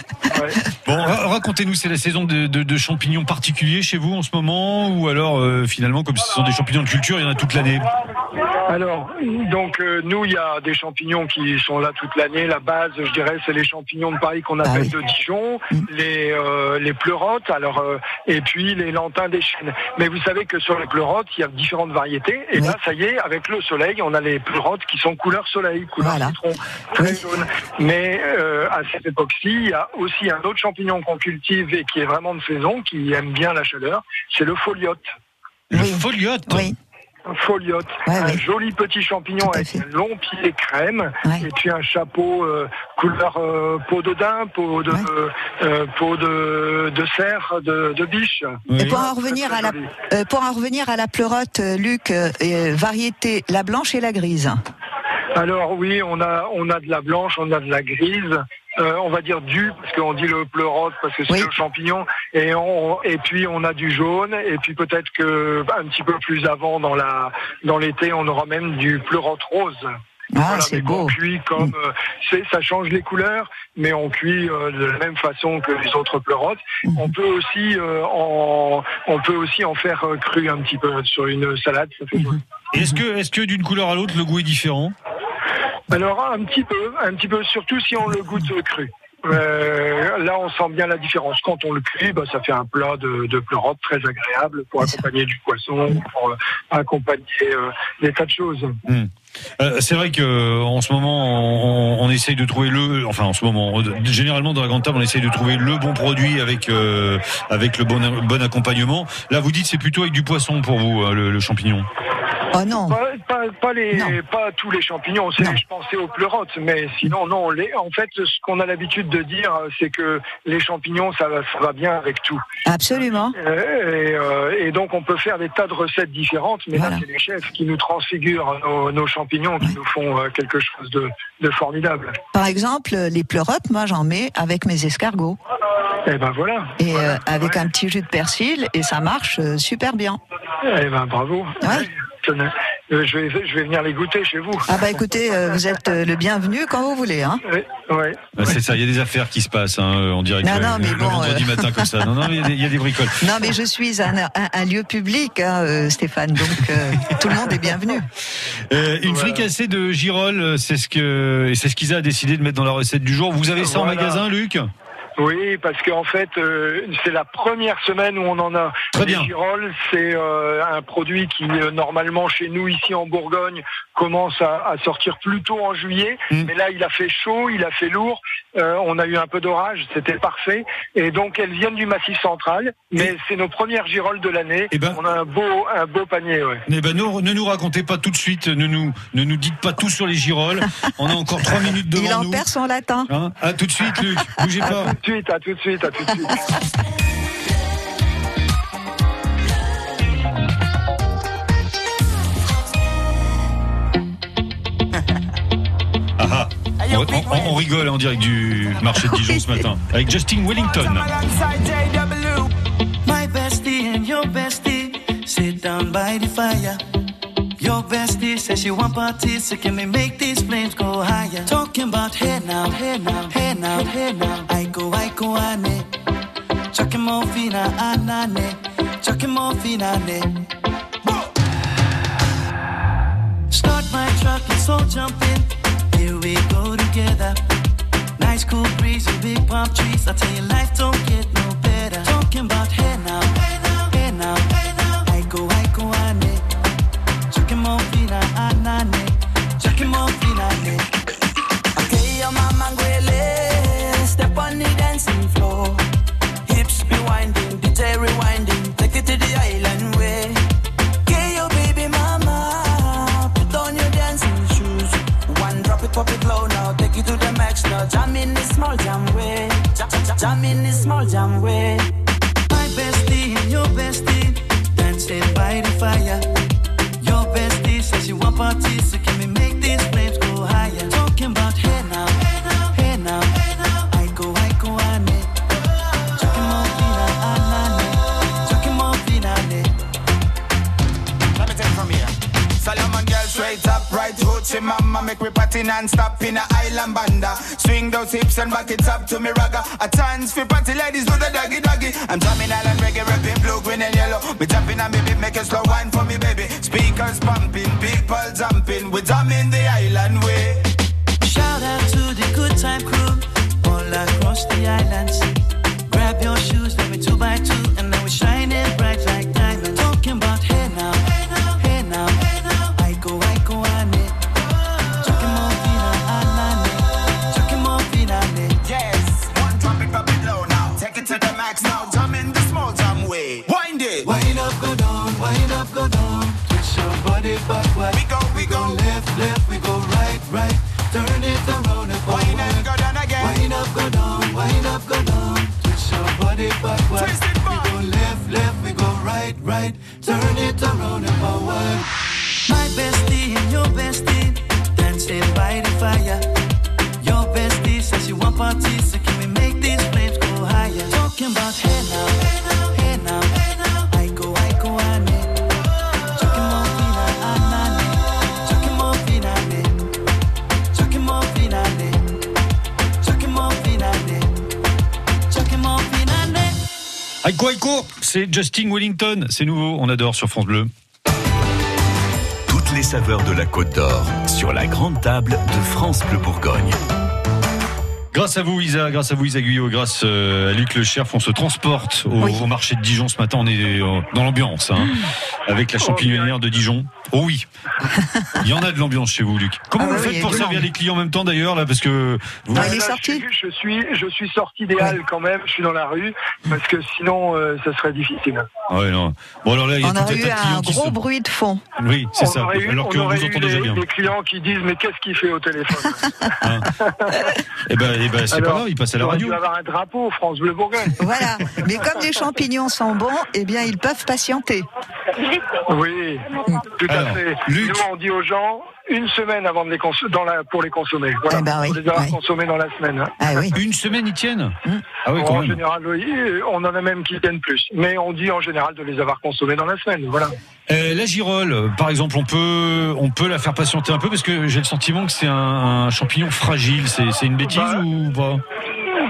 Bon, ra- racontez-nous, c'est la saison de, de- de champignons particuliers chez vous en ce moment ou alors euh, finalement, comme ce sont des champignons de culture, il y en a toute l'année? Alors, donc euh, nous, il y a des champignons qui sont là toute l'année. La base, je dirais, c'est les champignons de Paris qu'on appelle de Dijon, les euh, les pleurotes, alors euh, et puis les lentins des chênes. Mais vous savez que sur les pleurotes, il y a différentes variétés. Et là, ça y est, avec le soleil, on a les pleurotes qui sont couleur soleil, couleur citron, très jaune. Mais euh, à cette époque-ci, il y a aussi un autre champignon qu'on cultive et qui est vraiment de saison, qui aime bien la chaleur, c'est le foliote. Le foliote? Oui. Un foliote, un joli petit champignon avec un long pied crème et puis un chapeau euh, couleur euh, peau de daim, peau de euh, peau de, de cerf, de, de biche. Et pour en revenir à la euh, pour en revenir à la pleurote, Luc, euh, euh, variété la blanche et la grise. Alors oui, on a on a de la blanche, on a de la grise. Euh, on va dire du parce qu'on dit le pleurote parce que c'est le champignon et on et puis on a du jaune et puis peut-être que bah, un petit peu plus avant dans la dans l'été on aura même du pleurote rose. Ah, c'est beau. cuit comme euh, c'est ça change les couleurs, mais on cuit euh, de la même façon que les autres pleurotes. Mhm. On peut aussi euh, en on peut aussi en faire euh, cru un petit peu sur une salade. Ça fait joli. Est-ce que, est-ce que d'une couleur à l'autre, le goût est différent? Alors un petit peu, un petit peu, surtout si on le goûte cru. Euh, là, on sent bien la différence. Quand on le cuit, bah, ça fait un plat de, de pleurote très agréable pour accompagner du poisson, pour euh, accompagner euh, des tas de choses. Hmm. Euh, c'est vrai que en ce moment, on, on essaye de trouver le, enfin en ce moment, généralement dans la grande table, on essaye de trouver le bon produit avec avec le bon bon accompagnement. Là, vous dites c'est plutôt avec du poisson pour vous le, le champignon. Oh non. Pas, pas, pas les, pas tous les champignons. Je pensais aux pleurotes, mais sinon non. Les, en fait, ce qu'on a l'habitude de dire, c'est que les champignons, ça, va- ça va bien avec tout. Absolument. Euh, et, euh, et donc, on peut faire des tas de recettes différentes, mais là, c'est les chefs qui nous transfigurent nos, nos champignons, qui nous font euh, quelque chose de, de formidable. Par exemple, les pleurotes, moi j'en mets avec mes escargots. Et ben voilà. Et euh, avec un petit jus de persil, et ça marche super bien. Eh ben bravo. Ouais. Tenez, euh, Je vais, je vais venir les goûter chez vous. Ah bah écoutez, euh, vous êtes euh, le bienvenu quand vous voulez. Hein. Ouais. Bah, c'est ça, il y a des affaires qui se passent hein, en direct Non, non, mais le bon, vendredi euh. matin comme ça. Non, non, mais il y a des- il y, a des bricoles. Non mais je suis un, un- un lieu public, hein, Stéphane, donc euh, tout le monde est bienvenu. Euh, une fricassée de girolles, c'est ce que et c'est ce qu'ils a décidé de mettre dans la recette du jour. Vous avez ça en Voilà. magasin, Luc? Oui, parce qu'en fait, euh, c'est la première semaine où on en a. Très Les bien. girolles, c'est euh, un produit qui, euh, normalement, chez nous, ici en Bourgogne, commence à, à sortir plus tôt en juillet. Mm. Mais là, il a fait chaud, il a fait lourd. Euh, on a eu un peu d'orage, c'était parfait. Et donc, elles viennent du Massif central. Mais c'est nos premières girolles de l'année. on a un beau, un beau panier, ouais. Eh ben, ne, ne nous racontez pas tout de suite, ne nous, ne nous dites pas tout sur les girolles. On a encore trois minutes devant Il en nous. perd son latin. Hein? À tout de suite, Luc. Bougez À pas. tout de suite, à tout de suite, à tout de suite. On, on- on rigole en direct du marché de Dijon ce matin avec Justin Wellington. My bestie and your bestie sit down by the fire. Your bestie says she want parties, so can we make these flames go higher? Talking about hey now, hey now, hey now, hey now. I go, I go, ane. Chucking more fina, anane. Chucking more fina, ne. Start my truck, let's all jump in. Here we go together. Nice cool breeze and big palm trees. I tell you, life don't get no better. Talking about hey now, hey now, pop it low now, take it to the max now. Jam in this small jam way, jam, jam, jam in this small jam way. My bestie and your bestie dancing by the fire. Your bestie says she want parties, so can we make these flames party non-stop in a island banda. Swing those hips and back it up to me ragga. A chance for party ladies do the doggy doggy. I'm drumming island reggae, rapping blue, green and yellow. Me jumping me beat, make a slow wine for me baby. Speakers pumping, people jumping. We drumming the island way. Shout out to the good time crew all across the islands. Grab your shoes, let me two by two, and c'est Justin Wellington, c'est nouveau, on adore sur France Bleu. Saveurs de la Côte d'Or sur la grande table de France Bleu Bourgogne. Grâce à vous Isa, grâce à vous Isa Guyot, grâce euh, à Luc Le Cherf, on se transporte au, au marché de Dijon ce matin. On est euh, dans l'ambiance, hein, avec la champignon de Dijon. Oh oui, il y en a de l'ambiance chez vous, Luc. Comment Ah vous faites pour servir les clients en même temps d'ailleurs là, parce que vous... Ah, il est Là, sorti je, suis- je suis, je suis sorti des halles quand même. Je suis dans la rue parce que sinon, euh, ça serait difficile. Ah ouais, non. Bon alors là, il y a On aurait eu un gros sont- bruit de fond. Oui, c'est on ça. eu, Alors on qu'on aurait vous eu entend déjà des, bien. des clients qui disent mais qu'est-ce qu'il fait au téléphone? Eh ben, eh ben c'est pas grave, il passe à la radio. dû avoir un drapeau France Bleu Bourgogne. Voilà. Mais comme les champignons sont bons, eh bien, ils peuvent patienter. Oui, tout Alors, à fait. Luc. Nous, on dit aux gens une semaine avant de les cons- dans la, pour les consommer. Voilà, Eh ben oui, pour les avoir ouais. consommés dans la semaine. hein. Ah oui. Une semaine, ils tiennent Mm. Ah oui, Bon, quand en même. général, oui, on en a même qui tiennent plus. Mais on dit en général de les avoir consommés dans la semaine. Voilà. Euh, la girole, par exemple, on peut, on peut la faire patienter un peu parce que j'ai le sentiment que c'est un, un champignon fragile. C'est c'est une bêtise Bah, ou pas?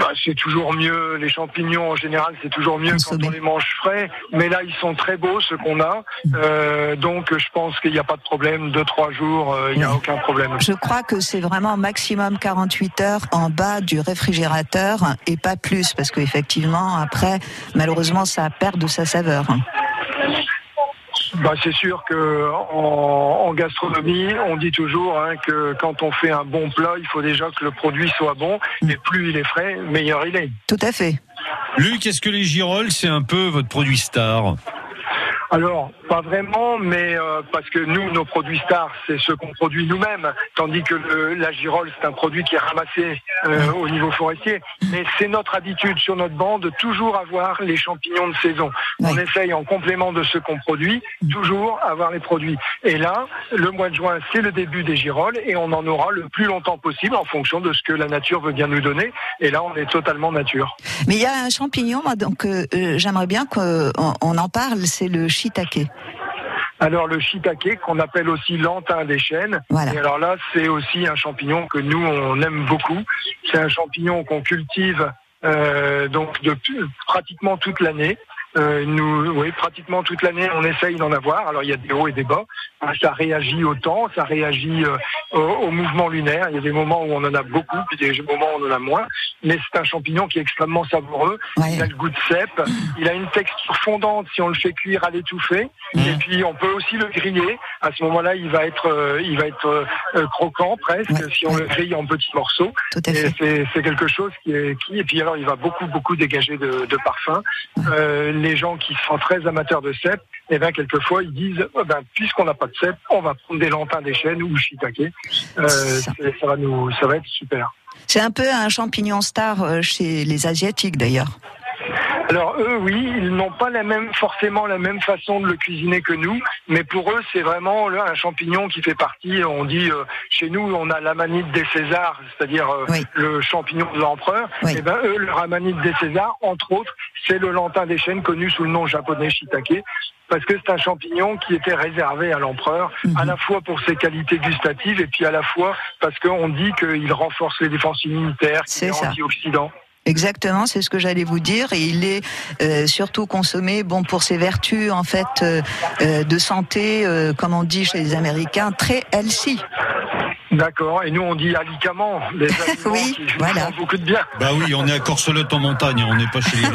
Bah, c'est toujours mieux, les champignons en général, c'est toujours mieux quand on les mange frais. Mais là, ils sont très beaux, ceux qu'on a. Euh, donc, je pense qu'il n'y a pas de problème. Deux, trois jours, euh, il n'y a aucun problème. Je crois que c'est vraiment maximum 48 heures en bas du réfrigérateur et pas plus parce qu'effectivement après malheureusement ça perd de sa saveur. Bah, c'est sûr que en, en gastronomie, on dit toujours hein, que quand on fait un bon plat, il faut déjà que le produit soit bon. Et plus il est frais, meilleur il est. Tout à fait. Luc, est-ce que les girolles, c'est un peu votre produit star? Alors, pas vraiment, mais euh, parce que nous, nos produits stars, c'est ceux qu'on produit nous-mêmes, tandis que le- la girole, c'est un produit qui est ramassé euh, au niveau forestier. Mais c'est notre habitude sur notre banc de toujours avoir les champignons de saison. On essaye en complément de ce qu'on produit, toujours avoir les produits. Et là, le mois de juin, c'est le début des girolles et on en aura le plus longtemps possible en fonction de ce que la nature veut bien nous donner. Et là, on est totalement nature. Mais il y a un champignon moi, donc euh, euh, j'aimerais bien qu'on on en parle, c'est le shiitake. Alors le shiitake qu'on appelle aussi l'antin des chênes. Et alors là, c'est aussi un champignon que nous on aime beaucoup. C'est un champignon qu'on cultive euh, donc pratiquement toute l'année. Euh, nous, oui, pratiquement toute l'année, on essaye d'en avoir. Alors il y a des hauts et des bas. Ça réagit au temps, ça réagit euh, au, au mouvement lunaire. Il y a des moments où on en a beaucoup, puis des moments où on en a moins. Mais c'est un champignon qui est extrêmement savoureux. Il a le goût de cèpe. Il a une texture fondante si on le fait cuire à l'étouffée. Et puis on peut aussi le griller. À ce moment-là, il va être, euh, il va être euh, euh, croquant presque si on le grille en petits morceaux. C'est c'est quelque chose qui est qui. Et puis alors, il va beaucoup beaucoup dégager de, de parfum. Euh, les gens qui sont très amateurs de cèpe, eh ben quelquefois ils disent, oh ben, puisqu'on n'a pas de cèpe, on va prendre des lentins des chênes ou shiitake. Euh, ça va nous, ça va être super. C'est un peu un champignon star euh, chez les Asiatiques d'ailleurs. Alors eux, oui, ils n'ont pas la même, forcément la même façon de le cuisiner que nous, mais pour eux, c'est vraiment là, un champignon qui fait partie. On dit euh, chez nous, on a l'amanite des Césars, c'est-à-dire euh, le champignon de l'empereur. Et ben eux, leur amanite des Césars, entre autres, c'est le lentin des chênes connu sous le nom japonais shiitake. Parce que c'est un champignon qui était réservé à l'empereur, à la fois pour ses qualités gustatives et puis à la fois parce qu'on dit qu'il renforce les défenses immunitaires, qu'il est antioxydant. Exactement, c'est ce que j'allais vous dire. Et il est euh, surtout consommé, bon, pour ses vertus en fait euh, euh, de santé, comme on dit chez les Américains, très healthy. D'accord. Et nous, on dit alicamment, les aliments qui font beaucoup de bien. Bah oui, on est à Corselotte en montagne, on n'est pas chez les.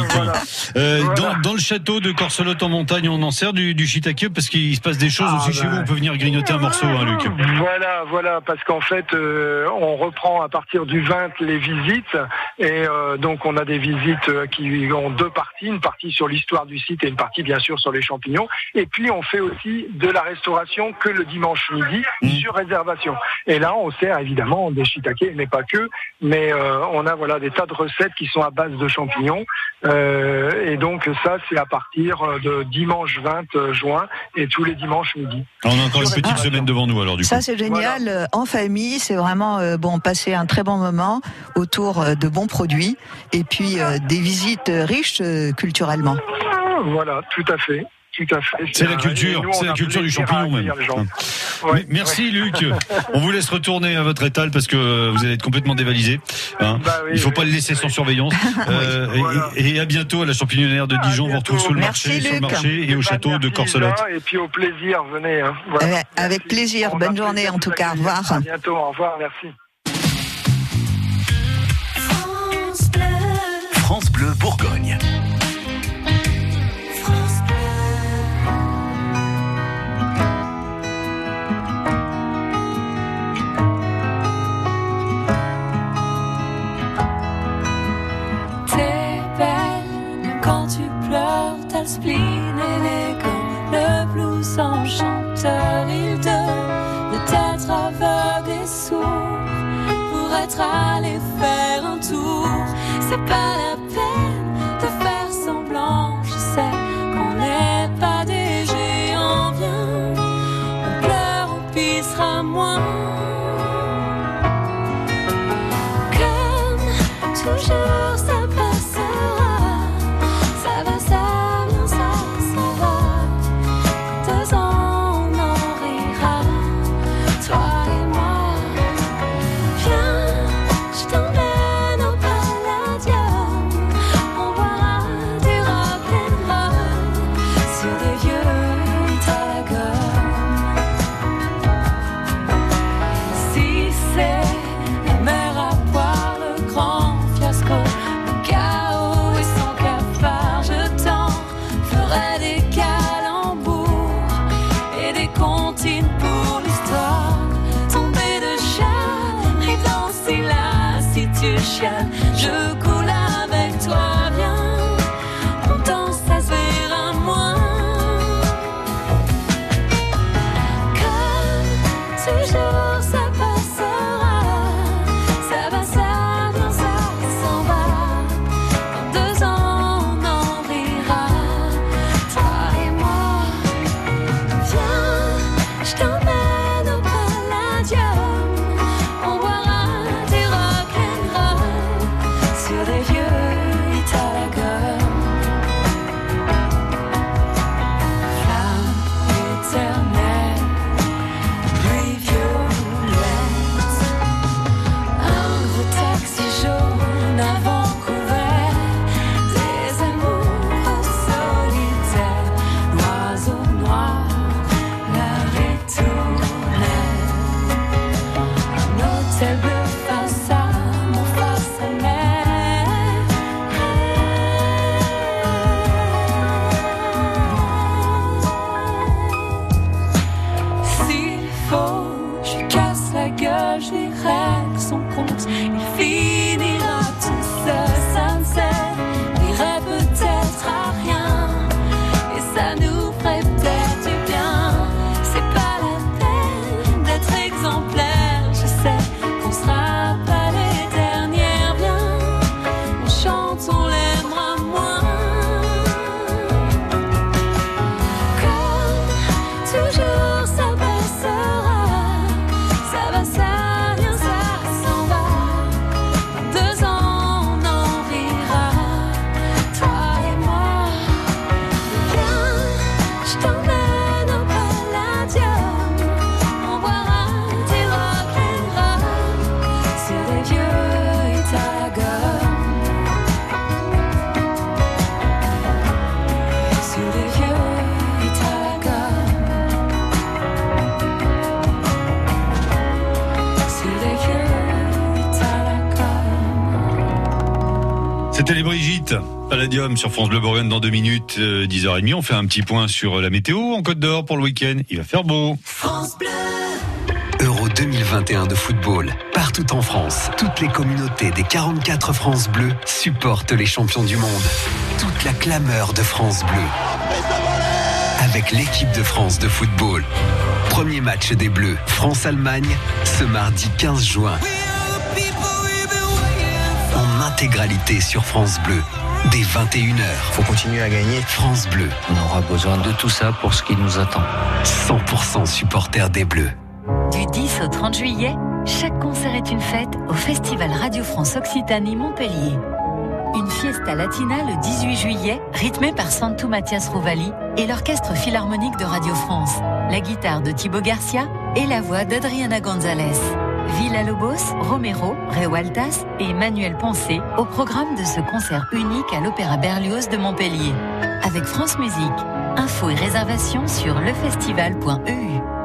Euh, dans, dans le château de Corselotte en montagne, on en sert du, du shiitake parce qu'il se passe des choses Ah, aussi chez bah. vous. On peut venir grignoter un morceau, hein, Luc. Voilà, voilà, parce qu'en fait, euh, on reprend à partir du 20 les visites, et euh, donc on a des visites qui ont deux parties, une partie sur l'histoire du site et une partie bien sûr sur les champignons, et puis on fait aussi de la restauration que le dimanche midi sur réservation. Et là, on sert évidemment des shiitake, mais pas que, mais euh, on a voilà des tas de recettes qui sont à base de champignons, euh, et donc ça, c'est à partir de dimanche 20 juin et tous les dimanches midi. On a encore une petite semaine devant nous alors du coup. Ça c'est génial. Euh, En famille, c'est vraiment euh, bon passer un très bon moment autour euh, de bons produits et puis euh, des visites euh, riches euh, culturellement. Voilà, tout à fait. Tout à fait. C'est la culture, c'est la culture du champignon même. Hein. Merci Luc. On vous laisse retourner à votre étal parce que vous allez être complètement dévalisé. hein. Bah Il faut pas le laisser sans surveillance. Euh, et, et à bientôt à la champignonaire de Dijon. On vous retrouve sur le Merci, marché, sur le marché et au château de Corselotte. Et puis au plaisir, venez. hein. Voilà. Euh, avec plaisir. Bonne journée en tout cas. Au revoir. À bientôt, au revoir, merci. France quand tu pleures, t'as le spleen élégant, le blues enchanteur. Il donne de t'être aveugle et sourd pour être allé faire un tour. C'est pas la peine de faire semblant, je sais qu'on n'est pas des géants. Viens, on pleure, on pissera moins. Comme toujours, Brigitte, Palladium sur France Bleu Bourgogne dans deux minutes, euh, 10h30. On fait un petit point sur la météo en Côte d'Or pour le week-end. Il va faire beau. Euro 2021 de football. Partout en France, toutes les communautés des 44 France Bleues supportent les champions du monde. Toute la clameur de France Bleu. Avec l'équipe de France de football. Premier match des Bleus, France-Allemagne, ce mardi 15 juin. Intégralité sur France Bleu. Dès 21h. Faut continuer à gagner. France Bleu. On aura besoin de tout ça pour ce qui nous attend. 100% supporter des Bleus. Du 10 au 30 juillet, chaque concert est une fête au Festival Radio France Occitanie Montpellier. Une fiesta latina le 18 juillet, rythmée par Santo Mathias Rovali et l'Orchestre Philharmonique de Radio France, la guitare de Thibaut Garcia et la voix d'Adriana Gonzalez. Villa Lobos, Romero, Rewaltas et Emmanuel Poncé au programme de ce concert unique à l'Opéra Berlioz de Montpellier. Avec France Musique. Infos et réservations sur lefestival.eu.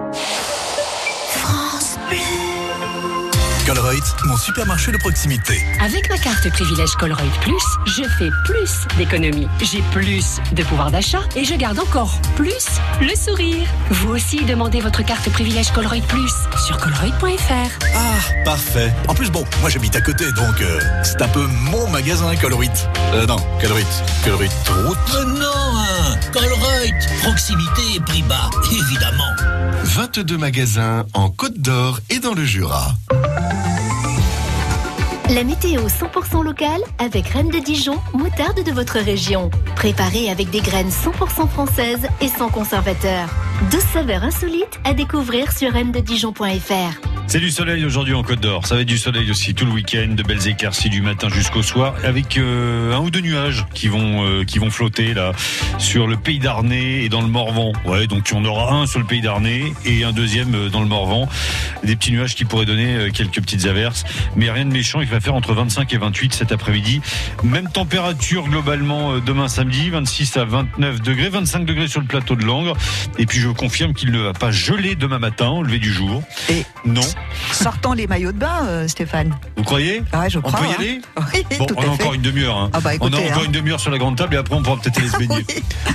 Colruyt, mon supermarché de proximité. Avec ma carte privilège Colruyt Plus, je fais plus d'économies. J'ai plus de pouvoir d'achat et je garde encore plus le sourire. Vous aussi demandez votre carte privilège Colruyt Plus sur colruyt.fr. Ah, parfait. En plus, bon, moi j'habite à côté, donc euh, c'est un peu mon magasin Colruyt. Euh, non, Colruyt. Colruyt Route. Mais non, hein Colruyt, proximité et prix bas, évidemment. 22 magasins en Côte d'Or et dans le Jura. La météo 100% locale avec Reine de Dijon, moutarde de votre région. Préparée avec des graines 100% françaises et sans conservateur. 12 saveurs insolites à découvrir sur reine-de-dijon.fr. C'est du soleil aujourd'hui en Côte d'Or. Ça va être du soleil aussi tout le week-end, de belles éclaircies du matin jusqu'au soir, avec euh, un ou deux nuages qui vont euh, qui vont flotter là sur le Pays d'Arnay et dans le Morvan. Ouais, donc on aura un sur le Pays d'Arnay et un deuxième euh, dans le Morvan. Des petits nuages qui pourraient donner quelques petites averses, mais rien de méchant. Il va faire entre 25 et 28 cet après-midi. Même température globalement demain samedi, 26 à 29 degrés, 25 degrés sur le plateau de Langres. Et puis je confirme qu'il ne va pas geler demain matin au lever du jour. Et non. Sortons les maillots de bain, euh, Stéphane. Vous croyez? Je On peut y hein. aller? Oui, Bon, tout on a fait. encore une demi-heure. hein. Ah bah, on a encore une demi-heure sur la grande table et après on pourra peut-être aller se baigner.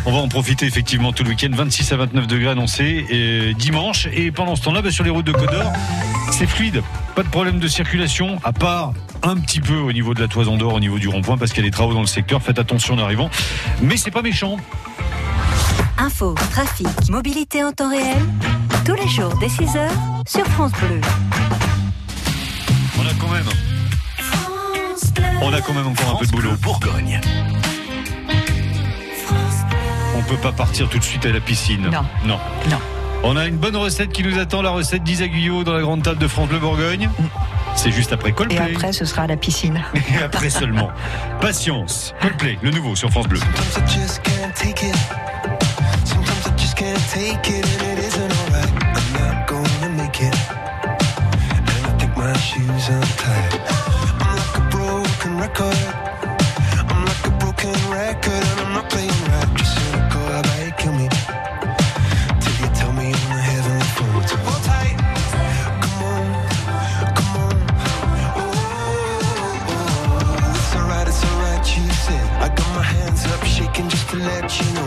On va en profiter effectivement tout le week-end. 26 à 29 degrés annoncés et dimanche. Et pendant ce temps-là, bah, sur les routes de Côte d'Or, c'est fluide. Pas de problème de circulation, à part un petit peu au niveau de la toison d'or, au niveau du rond-point, parce qu'il y a des travaux dans le secteur. Faites attention en arrivant. Mais c'est pas méchant. Info, trafic, mobilité en temps réel, tous les jours dès 6h sur France Bleu. On a quand même. On a quand même encore un peu de boulot. Bourgogne. On peut pas partir tout de suite à la piscine. Non. Non. Non. On a une bonne recette qui nous attend, la recette d'Isa Guyot dans la grande table de France Bleu Bourgogne. C'est juste après Et Coldplay. après, ce sera à la piscine. Et après seulement. Patience. Coldplay, le nouveau sur France Bleu. Take it, and it isn't alright. I'm not gonna make it. And I think my shoes untied. I'm like a broken record. I'm like a broken record, and I'm not playing right. Just cynical, about you kill me? Till you tell me on the heavenly phone. So hold tight. Come on, come on. Oh, oh, oh, it's alright, it's alright, you said. I got my hands up, shaking just to let you know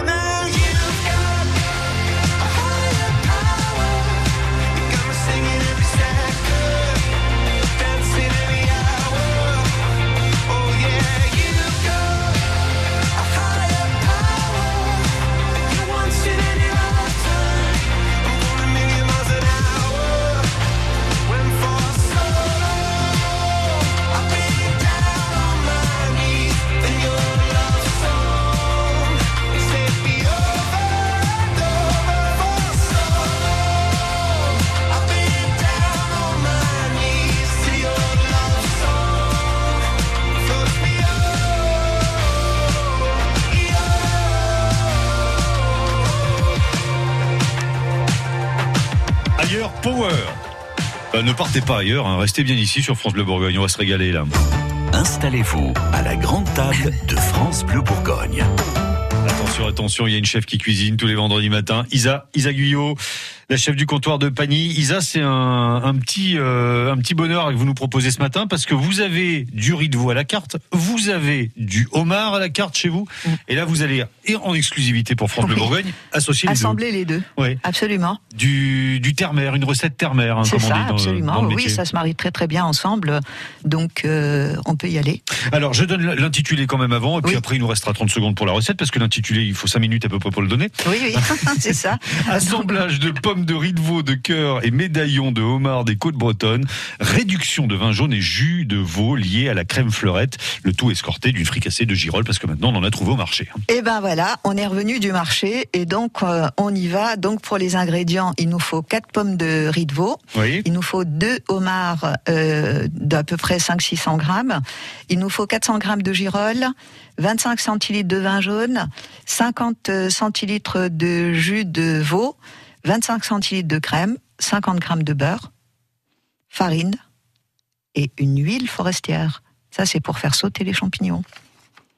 partez pas ailleurs, hein, restez bien ici sur France Bleu Bourgogne, on va se régaler là. Installez-vous à la grande table de France Bleu Bourgogne. Attention, attention, il y a une chef qui cuisine tous les vendredis matins. Isa, Isa Guyot, la chef du comptoir de Pagny. Isa, c'est un, un petit, euh, un petit bonheur que vous nous proposez ce matin parce que vous avez du riz de veau à la carte, vous avez du homard à la carte chez vous, et là vous allez, et en exclusivité pour France Mm. Oui. Bourgogne, associer les deux. Assembler les deux. Oui. Absolument. Du, du terre-mer, une recette terre-mer, hein, C'est on ça, dit dans, le- absolument. dans le oui, ça se marie très très bien ensemble. Donc, euh, on peut y aller. Alors, je donne l'intitulé quand même avant, et puis après, il nous restera 30 secondes pour la recette, parce que l'intitulé, il faut 5 minutes à peu près pour le donner. Oui, oui, c'est ça. Assemblage de pommes de riz de veau, de cœur et médaillons de homard des côtes bretonnes. Réduction de vin jaune et jus de veau lié à la crème fleurette. Le tout escorté d'une fricassée de girolles, parce que maintenant, on en a trouvé au marché. Et ben voilà, on est revenu du marché et donc euh, on y va. Donc pour les ingrédients, il nous faut 4 pommes de riz de veau. Oui. Il nous faut deux homards euh, d'à peu près 500-600 grammes. Il nous faut 400 grammes de girolles, 25 centilitres de vin jaune, 50 centilitres de jus de veau, 25 centilitres de crème, 50 grammes de beurre, farine et une huile forestière. Ça, c'est pour faire sauter les champignons.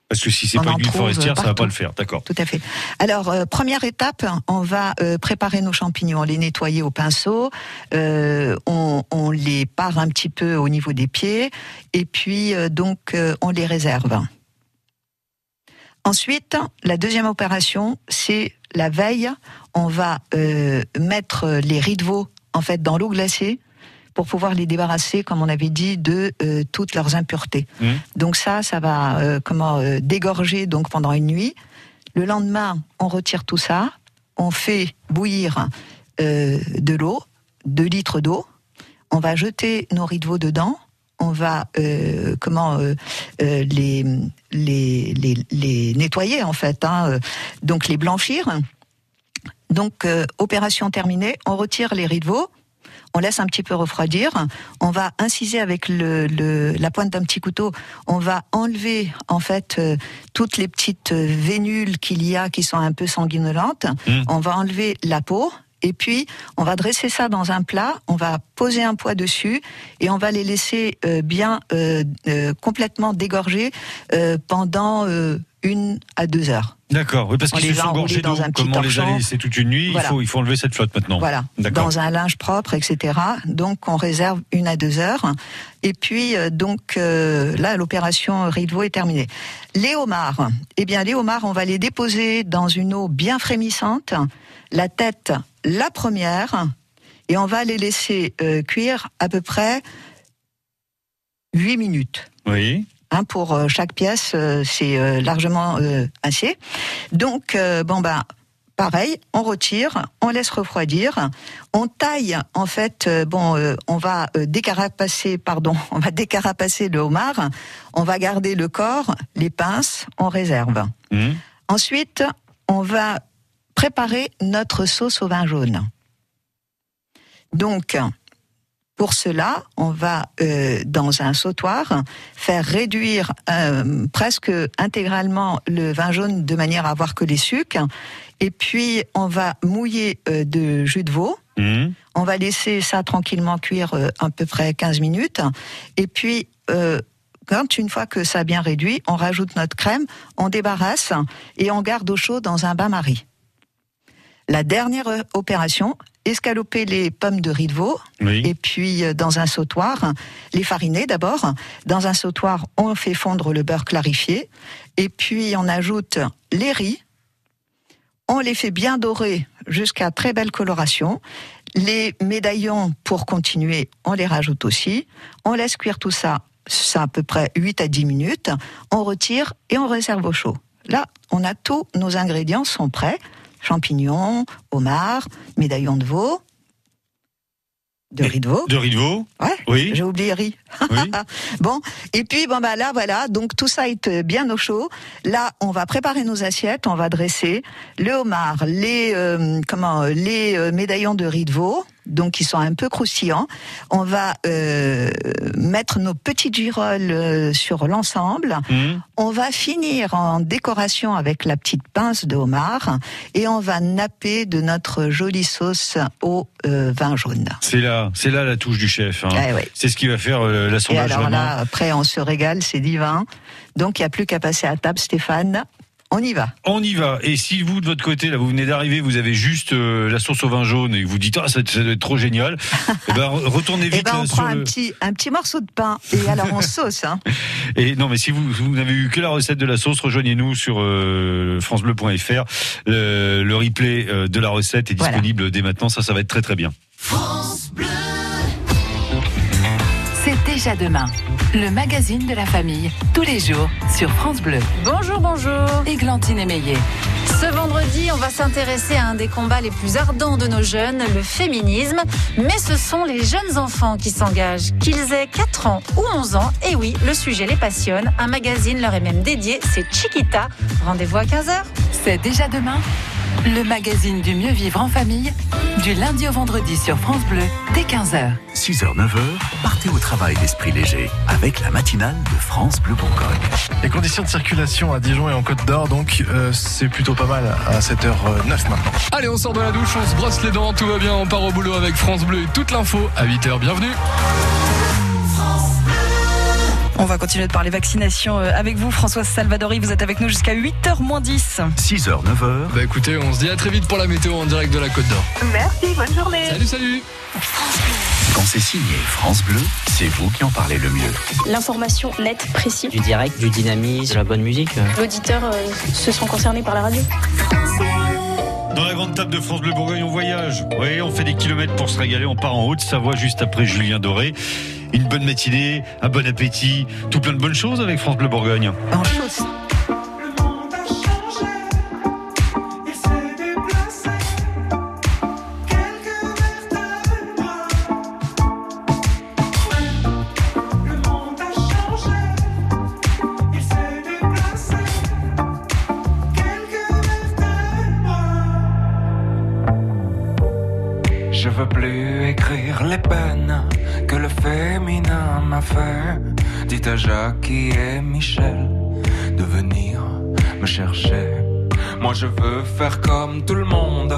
Parce que si c'est On pas une huile forestière, ça va pas le faire. D'accord. Tout à fait. Alors, euh, première étape, on va euh, préparer nos champignons, les nettoyer au pinceau, euh, on, on les pare un petit peu au niveau des pieds, et puis donc on les réserve. Ensuite, la deuxième opération, c'est la veille. On va euh, mettre les riz de veau en fait dans l'eau glacée pour pouvoir les débarrasser, comme on avait dit, de euh, toutes leurs impuretés. Donc ça, ça va euh, comment euh, dégorger donc pendant une nuit. Le lendemain, on retire tout ça, on fait bouillir euh, de l'eau, 2 litres d'eau. On va jeter nos riz de veau dedans. On va euh, comment euh, euh, les, les, les, les nettoyer en fait, hein, euh, donc les blanchir. Donc euh, opération terminée, on retire les riz de veau, on laisse un petit peu refroidir, on va inciser avec le, le- la pointe d'un petit couteau, on va enlever en fait euh, toutes les petites euh, vénules qu'il y a qui sont un peu sanguinolentes, on va enlever la peau. Et puis, on va dresser ça dans un plat, on va poser un poids dessus et on va les laisser euh, bien euh, complètement dégorger pendant une à deux heures. D'accord. Oui, parce qu'ils se sont gorgés d'eau. dans un petit Comme on les a laissés toute une nuit, Voilà. il, faut, il faut enlever cette flotte maintenant. Voilà, dans un linge propre, etc. Donc on réserve une à deux heures. Et puis euh, donc euh, là l'opération riz de veau est terminée. Les homards, eh bien les homards, on va les déposer dans une eau bien frémissante, la tête la première, et on va les laisser euh, cuire à peu près 8 minutes. Oui. Hein, pour euh, chaque pièce, euh, c'est euh, largement assez. Donc, bon ben, pareil, on retire, on laisse refroidir, on taille. En fait, bon, euh, on va décarapacer, pardon, on va décarapacer le homard. On va garder le corps, les pinces, on réserve. Mmh. Ensuite, on va préparer notre sauce au vin jaune. Donc, pour cela, on va euh, dans un sautoir faire réduire euh, presque intégralement le vin jaune de manière à avoir que les sucs. Et puis, on va mouiller euh, de jus de veau. Mmh. On va laisser ça tranquillement cuire à peu près 15 minutes. Et puis, quand une fois que ça a bien réduit, on rajoute notre crème, on débarrasse et on garde au chaud dans un bain-marie. La dernière opération, escaloper les pommes de riz de veau. Oui. Et puis, euh, dans un sautoir, les fariner d'abord. Dans un sautoir, on fait fondre le beurre clarifié. Et puis, on ajoute les riz. On les fait bien dorer jusqu'à très belle coloration. Les médaillons, pour continuer, on les rajoute aussi. On laisse cuire tout ça, ça à peu près 8 à 10 minutes. On retire et on réserve au chaud. Là, on a tous nos ingrédients sont prêts. Champignons, homards, médaillons de veau, de riz de veau. De riz de veau Ouais, Oui. j'ai oublié riz. bon, et puis bon bah là voilà, donc tout ça est euh, bien au chaud. Là, on va préparer nos assiettes, on va dresser le homard, les euh, comment euh, les euh, médaillons de riz de veau, donc qui sont un peu croustillants. On va euh, mettre nos petites girolles euh, sur l'ensemble. Mmh. On va finir en décoration avec la petite pince de homard et on va napper de notre jolie sauce au euh, vin jaune. C'est là, c'est là la touche du chef. hein. Eh ouais. C'est ce qui va faire euh, Et l'assemblage alors vraiment. là, après, on se régale, c'est divin. Donc, il n'y a plus qu'à passer à table, Stéphane. On y va. On y va. Et si vous, de votre côté, là, vous venez d'arriver, vous avez juste euh, la sauce au vin jaune et vous dites, ah, ça, ça doit être trop génial, eh ben, re- retournez Et vite ben, on là, prend sur un le... petit, un petit morceau de pain et alors on sauce. Hein. Et non, mais si vous, vous n'avez eu que la recette de la sauce, rejoignez-nous sur euh, francebleu.fr. Le, le replay euh, de la recette est Voilà. disponible dès maintenant. Ça, ça va être très très bien. C'est déjà demain. Le magazine de la famille, tous les jours, sur France Bleu. Bonjour, bonjour. Églantine Émeillé. Ce vendredi, on va s'intéresser à un des combats les plus ardents de nos jeunes, le féminisme. Mais ce sont les jeunes enfants qui s'engagent. Qu'ils aient 4 ans ou 11 ans, et oui, le sujet les passionne. Un magazine leur est même dédié, c'est Chiquita. Rendez-vous à 15h. C'est déjà demain. Le magazine du mieux vivre en famille, du lundi au vendredi sur France Bleu, dès 15h. 6h, 9h, partez au travail d'esprit léger avec la matinale de France Bleu Bourgogne. Les conditions de circulation à Dijon et en Côte d'Or, donc euh, c'est plutôt pas mal à 7h09 maintenant. Allez, on sort de la douche, on se brosse les dents, tout va bien, on part au boulot avec France Bleu et toute l'info à 8h. Bienvenue. On va continuer de parler vaccination euh, avec vous, Françoise Salvadori. Vous êtes avec nous jusqu'à 8h moins 10. 6h, 9h. Bah écoutez, on se dit à très vite pour la météo en direct de la Côte d'Or. Merci, bonne journée. Salut, salut. Quand c'est signé France Bleu, c'est vous qui en parlez le mieux. L'information nette, précise. Du direct, du dynamisme, de la bonne musique. L'auditeur euh, se sent concerné par la radio. Dans la grande table de France Bleu Bourgogne, on voyage. Oui, on fait des kilomètres pour se régaler. On part en haute Savoie juste après Julien Doré. Une bonne matinée, un bon appétit, tout plein de bonnes choses avec France Bleu Bourgogne. En. Les peines que le féminin m'a fait. Dites à Jackie et Michel de venir me chercher. Moi je veux faire comme tout le monde,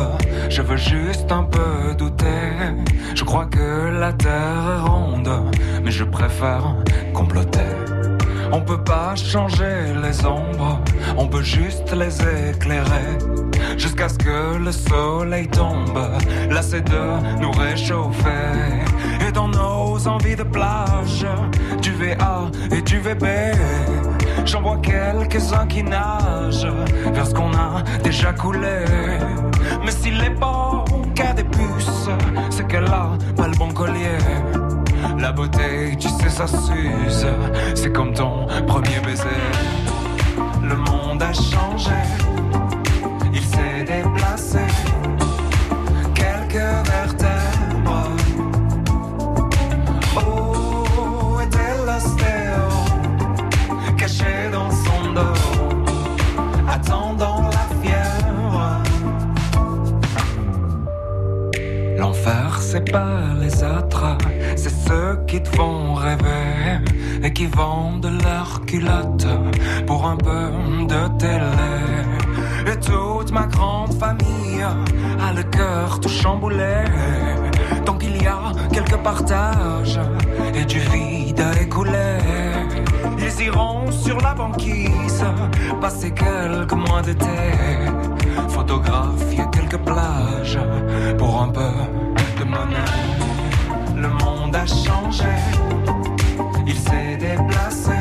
je veux juste un peu douter. Je crois que la terre est ronde, mais je préfère comploter. On peut pas changer les ombres, on peut juste les éclairer. Jusqu'à ce que le soleil tombe, c'est de nous réchauffer. Et dans nos envies de plage, du VA et du VB, j'en vois quelques-uns qui nagent vers ce qu'on a déjà coulé. Mais si l'époque a des puces, c'est qu'elle a pas le bon collier. La beauté, tu sais, ça s'use. C'est comme ton premier baiser. Le monde a changé. Il s'est déplacé. Quelques vertèbres. Oh, était l'ostéo. Caché dans son dos. Attendant la fièvre. L'enfer, c'est pas les autres, c'est ceux qui te font rêver et qui vendent leurs culottes pour un peu de télé. Et toute ma grande famille a le cœur tout chamboulé. Tant qu'il y a quelques partages et du vide à écouler, ils iront sur la banquise passer quelques mois d'été photographier quelques plages pour un peu monnaie. Monde a changé, il s'est déplacé.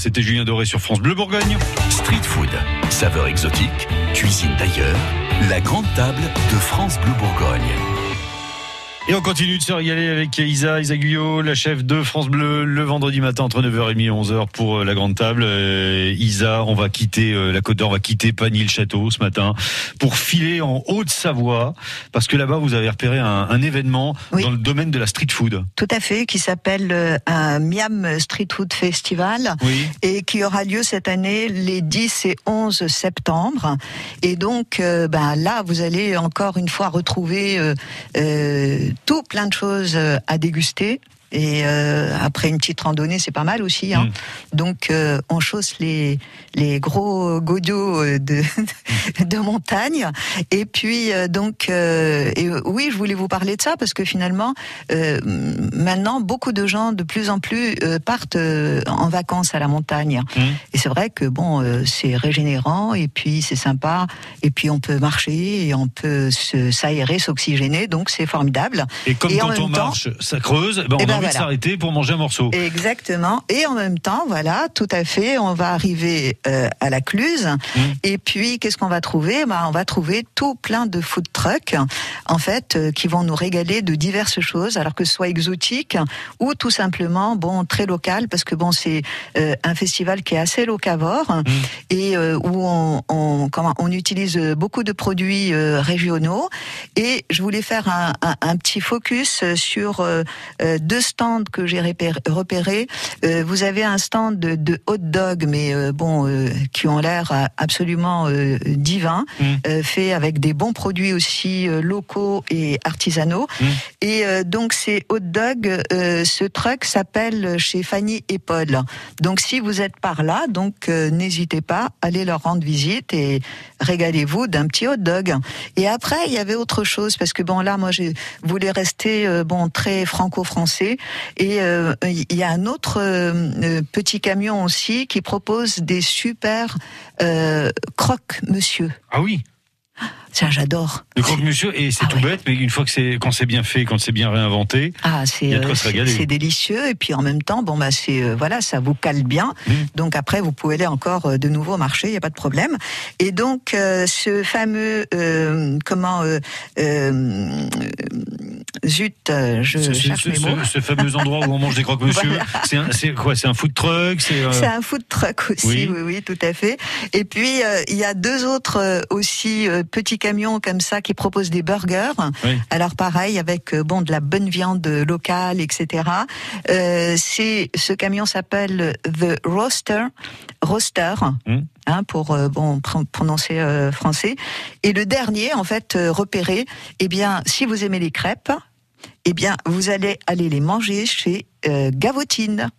C'était Julien Doré sur France Bleu Bourgogne. Street food, saveur exotique, cuisine d'ailleurs, la grande table de France Bleu Bourgogne. Et on continue de se régaler avec Isa, Isa Guyot, la chef de France Bleu, le vendredi matin entre 9h30 et 11h pour euh, la grande table. Euh, Isa, on va quitter euh, la Côte d'Or, on va quitter Pagny-le-Château ce matin pour filer en Haute-Savoie parce que là-bas vous avez repéré un, un événement dans le domaine de la street food. Tout à fait, qui s'appelle un Miam Street Food Festival Oui. et qui aura lieu cette année les 10 et 11 septembre. Et donc, euh, ben là, vous allez encore une fois retrouver euh, euh, tout plein de choses euh, à déguster. Et euh, après une petite randonnée, c'est pas mal aussi. Hein. Donc, euh, on chausse les les gros godiots euh, de de montagne. Et puis, euh, donc, euh, et, euh, oui, je voulais vous parler de ça parce que finalement, euh, maintenant, beaucoup de gens de plus en plus euh, partent euh, en vacances à la montagne. Et c'est vrai que bon, euh, c'est régénérant et puis c'est sympa. Et puis on peut marcher et on peut s'aérer, s'oxygéner. Donc c'est formidable. Et comme quand on temps- marche, ça creuse, ben, on Eh a ben envie de voilà. s'arrêter pour manger un morceau. Exactement. Et en même temps, voilà, tout à fait, on va arriver euh, à la Cluse. Mmh. Et puis, qu'est-ce qu'on va trouver? Bah, On va trouver tout plein de food trucks, en fait, euh, qui vont nous régaler de diverses choses, alors que ce soit exotique ou tout simplement, bon, très local, parce que bon, c'est euh, un festival qui est assez locavore et euh, où on, on, comment, on utilise beaucoup de produits régionaux. Et je voulais faire un, un, un petit focus sur deux stands que j'ai repérés. repérés. Euh, vous avez un stand de, de hot dog, mais euh, bon, euh, qui ont l'air absolument divins, euh, fait avec des bons produits aussi locaux et artisanaux. Et euh, donc ces hot dogs, ce truck s'appelle chez Fanny et Paul. Donc si vous êtes par là, donc n'hésitez pas, allez leur rendre visite et régalez-vous d'un petit hot dog. Et après, il y avait autre chose parce que bon là, moi, je voulais rester bon très franco-français. Et euh, il y a un autre euh, euh, petit camion aussi qui propose des super croque-monsieur. Ah oui. Ça, j'adore. Le croque-monsieur, et c'est tout bête, mais une fois que c'est, quand c'est bien fait, quand c'est bien réinventé, Ah, c'est délicieux et puis en même temps, bon bah c'est euh, voilà, ça vous cale bien. Mmh. Donc après, vous pouvez aller encore euh, de nouveau marcher, il y a pas de problème. Et donc euh, ce fameux comment zut, je ce, cherche ce- mes mots. ce- ce fameux endroit où on mange des croque-monsieur, Voilà. c'est, quoi C'est un food truck C'est un food truck aussi, Oui. oui, oui, tout à fait. Et puis il y a deux autres aussi petits camions comme ça qui proposent des burgers. Oui. Alors pareil avec euh, bon de la bonne viande locale, etc. Euh, c'est ce camion s'appelle The Roaster, Roaster. Hein, pour euh, bon pr- prononcer euh, français et le dernier en fait repéré eh bien si vous aimez les crêpes eh bien vous allez aller les manger chez Gavotine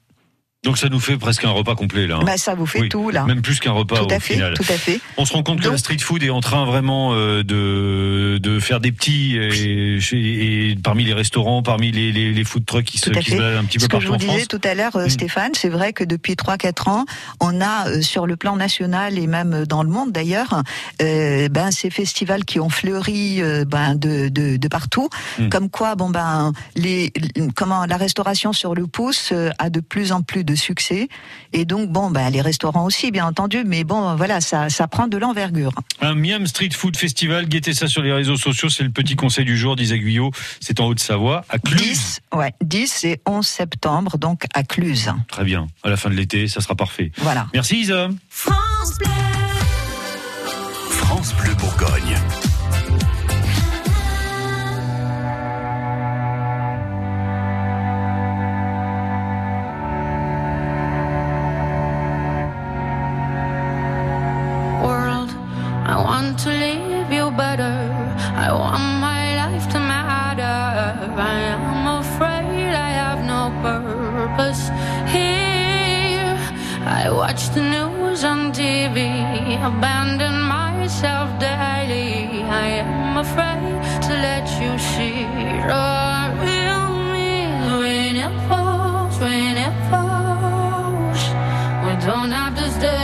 Donc ça nous fait presque un repas complet là. hein. Bah, ça vous fait Oui, tout là. Même plus qu'un repas Tout à au fait, final. tout à fait. On se rend compte que la street food est en train vraiment euh, de, de faire des petits et, parmi les restaurants, parmi les, les, les food trucks qui se, qui se fait. baladent un petit Ce peu que je partout vous en disais France. tout à l'heure, euh, Mm. Stéphane, c'est vrai que depuis 3-4 ans, on a euh, sur le plan national et même dans le monde d'ailleurs, ben ces festivals qui ont fleuri ben de, de, de partout, Mm. comme quoi bon ben les comment la restauration sur le pouce a de plus en plus de succès et donc bon ben les restaurants aussi bien entendu, mais bon voilà ça ça prend de l'envergure. Un Miam Street Food Festival, guettez ça sur les réseaux sociaux, c'est le petit conseil du jour d'Isaac Guyot. C'est en Haute-Savoie, à Cluse. 10 ouais 10 et 11 septembre donc à Cluse. Très bien. À la fin de l'été, ça sera parfait. Voilà. Merci Isa. France Bleu. France Bleu Bourgogne. I want my life to matter. I am afraid I have no purpose here. I watch the news on TV, abandon myself daily. I am afraid to let you see the real me when it falls, when it falls. We don't have to stay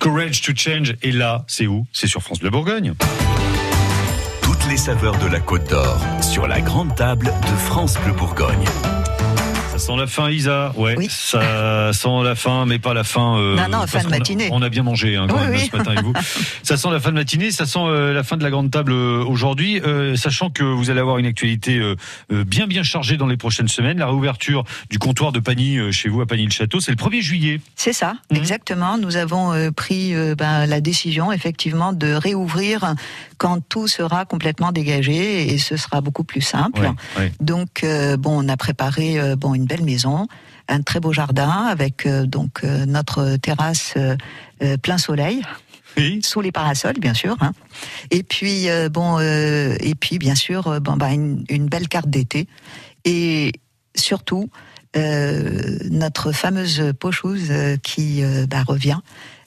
Courage to Change. Et là, c'est où? C'est sur France Bleu Bourgogne. Toutes les saveurs de la Côte d'Or sur la grande table de France Bleu Bourgogne. Ça sent la fin, Isa. Ouais, ça sent la fin, mais pas la fin. euh, Non, non, fin de a- matinée. On a bien mangé hein, quand Oui, même oui. ce matin avec vous. Ça sent la fin de matinée, ça sent euh, la fin de la grande table euh, aujourd'hui, sachant que vous allez avoir une actualité bien bien chargée dans les prochaines semaines. La réouverture du comptoir de Pagny chez vous à Pagny-le-Château, c'est le 1er juillet. C'est ça, Mhm. exactement. Nous avons pris ben, la décision, effectivement, de réouvrir quand tout sera complètement dégagé et ce sera beaucoup plus simple. Ouais, ouais. Donc, bon, on a préparé bon une belle maison, un très beau jardin avec euh, donc euh, notre terrasse euh, plein soleil. Sous les parasols, bien sûr. hein. Et puis bon, et puis bien sûr, bon bah une, une belle carte d'été. Et surtout notre fameuse pochouse qui bah, revient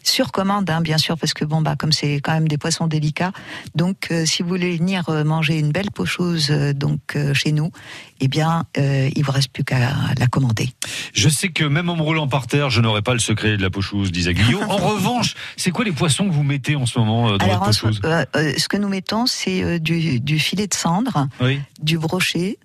sur commande, hein, bien sûr, parce que bon bah comme c'est quand même des poissons délicats, donc euh, si vous voulez venir euh, manger une belle pochouse euh, donc euh, chez nous, eh bien il vous reste plus qu'à la commander. Je sais que même en me roulant par terre, je n'aurai pas le secret de la pochouse d'Isaac Guillot. En revanche, c'est quoi les poissons que vous mettez en ce moment dans Alors votre ce- que nous mettons, c'est du, du filet de cendre, Oui. du brochet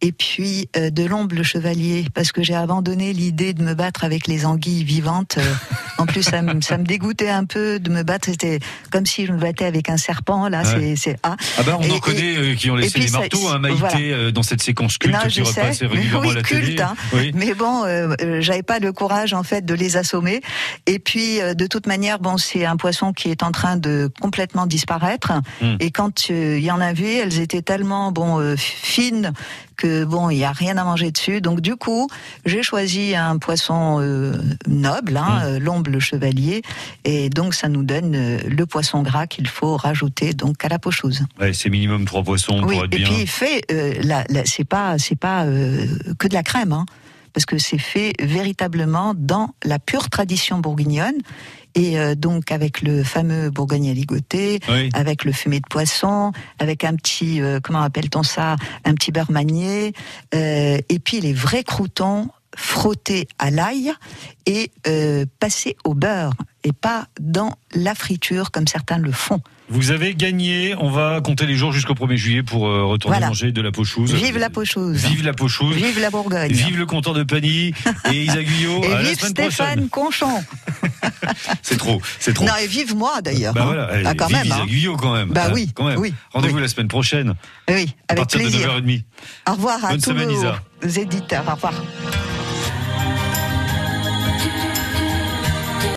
et puis euh, de l'ombre le chevalier, parce que j'ai abandonné l'idée de me battre avec les anguilles vivantes. Euh, en plus, ça me, ça me dégoûtait un peu de me battre. C'était comme si je me battais avec un serpent. Là, Ouais. c'est c'est ah. Ah bah on Et- en connaît et- euh, qui ont laissé les marteaux, hein, Maïté, voilà. euh, dans cette séquence culte Non, qui je sais, repasse régulièrement mais à la oui, télé. culte, hein. Oui. Mais bon, euh, euh, j'avais pas le courage en fait de les assommer. Et puis, euh, de toute manière, bon, c'est un poisson qui est en train de complètement disparaître. Hmm. Et quand il y en avait, elles étaient tellement bon euh, fines que bon, il y a rien à manger dessus. Donc du coup, j'ai choisi un poisson euh, noble, hein, euh, l'omble le chevalier, et donc ça nous donne euh, le poisson gras qu'il faut rajouter donc à la pocheuse. Ouais, c'est minimum trois poissons Oui, pour être et bien. puis il fait, euh, la, la- c'est pas, c'est pas que de la crème, hein, parce que c'est fait véritablement dans la pure tradition bourguignonne. Et euh, donc avec le fameux bourgogne à ligoter, Oui. avec le fumé de poisson, avec un petit, euh, comment appelle-t-on ça, un petit beurre manié, euh, et puis les vrais croutons frottés à l'ail et euh, passés au beurre, et pas dans la friture comme certains le font. Vous avez gagné. On va compter les jours jusqu'au 1er juillet pour euh, retourner Voilà. manger de la pochouse. Vive la pocheuse Vive la pochouse. Vive la Bourgogne Vive le compteur de Pani et Isa Guyot. Et à vive Stéphane prochaine. Conchon. C'est trop, c'est trop. Non, et vive moi d'ailleurs. Bah hein. voilà, allez, Ah, quand vive même. Isa hein. Guyot quand même. Bah hein, oui, quand même. oui, Rendez-vous la semaine prochaine. Oui, À avec partir plaisir. de 9h30. Au revoir à Bonne tous semaine, nos Isa. éditeurs. Au revoir.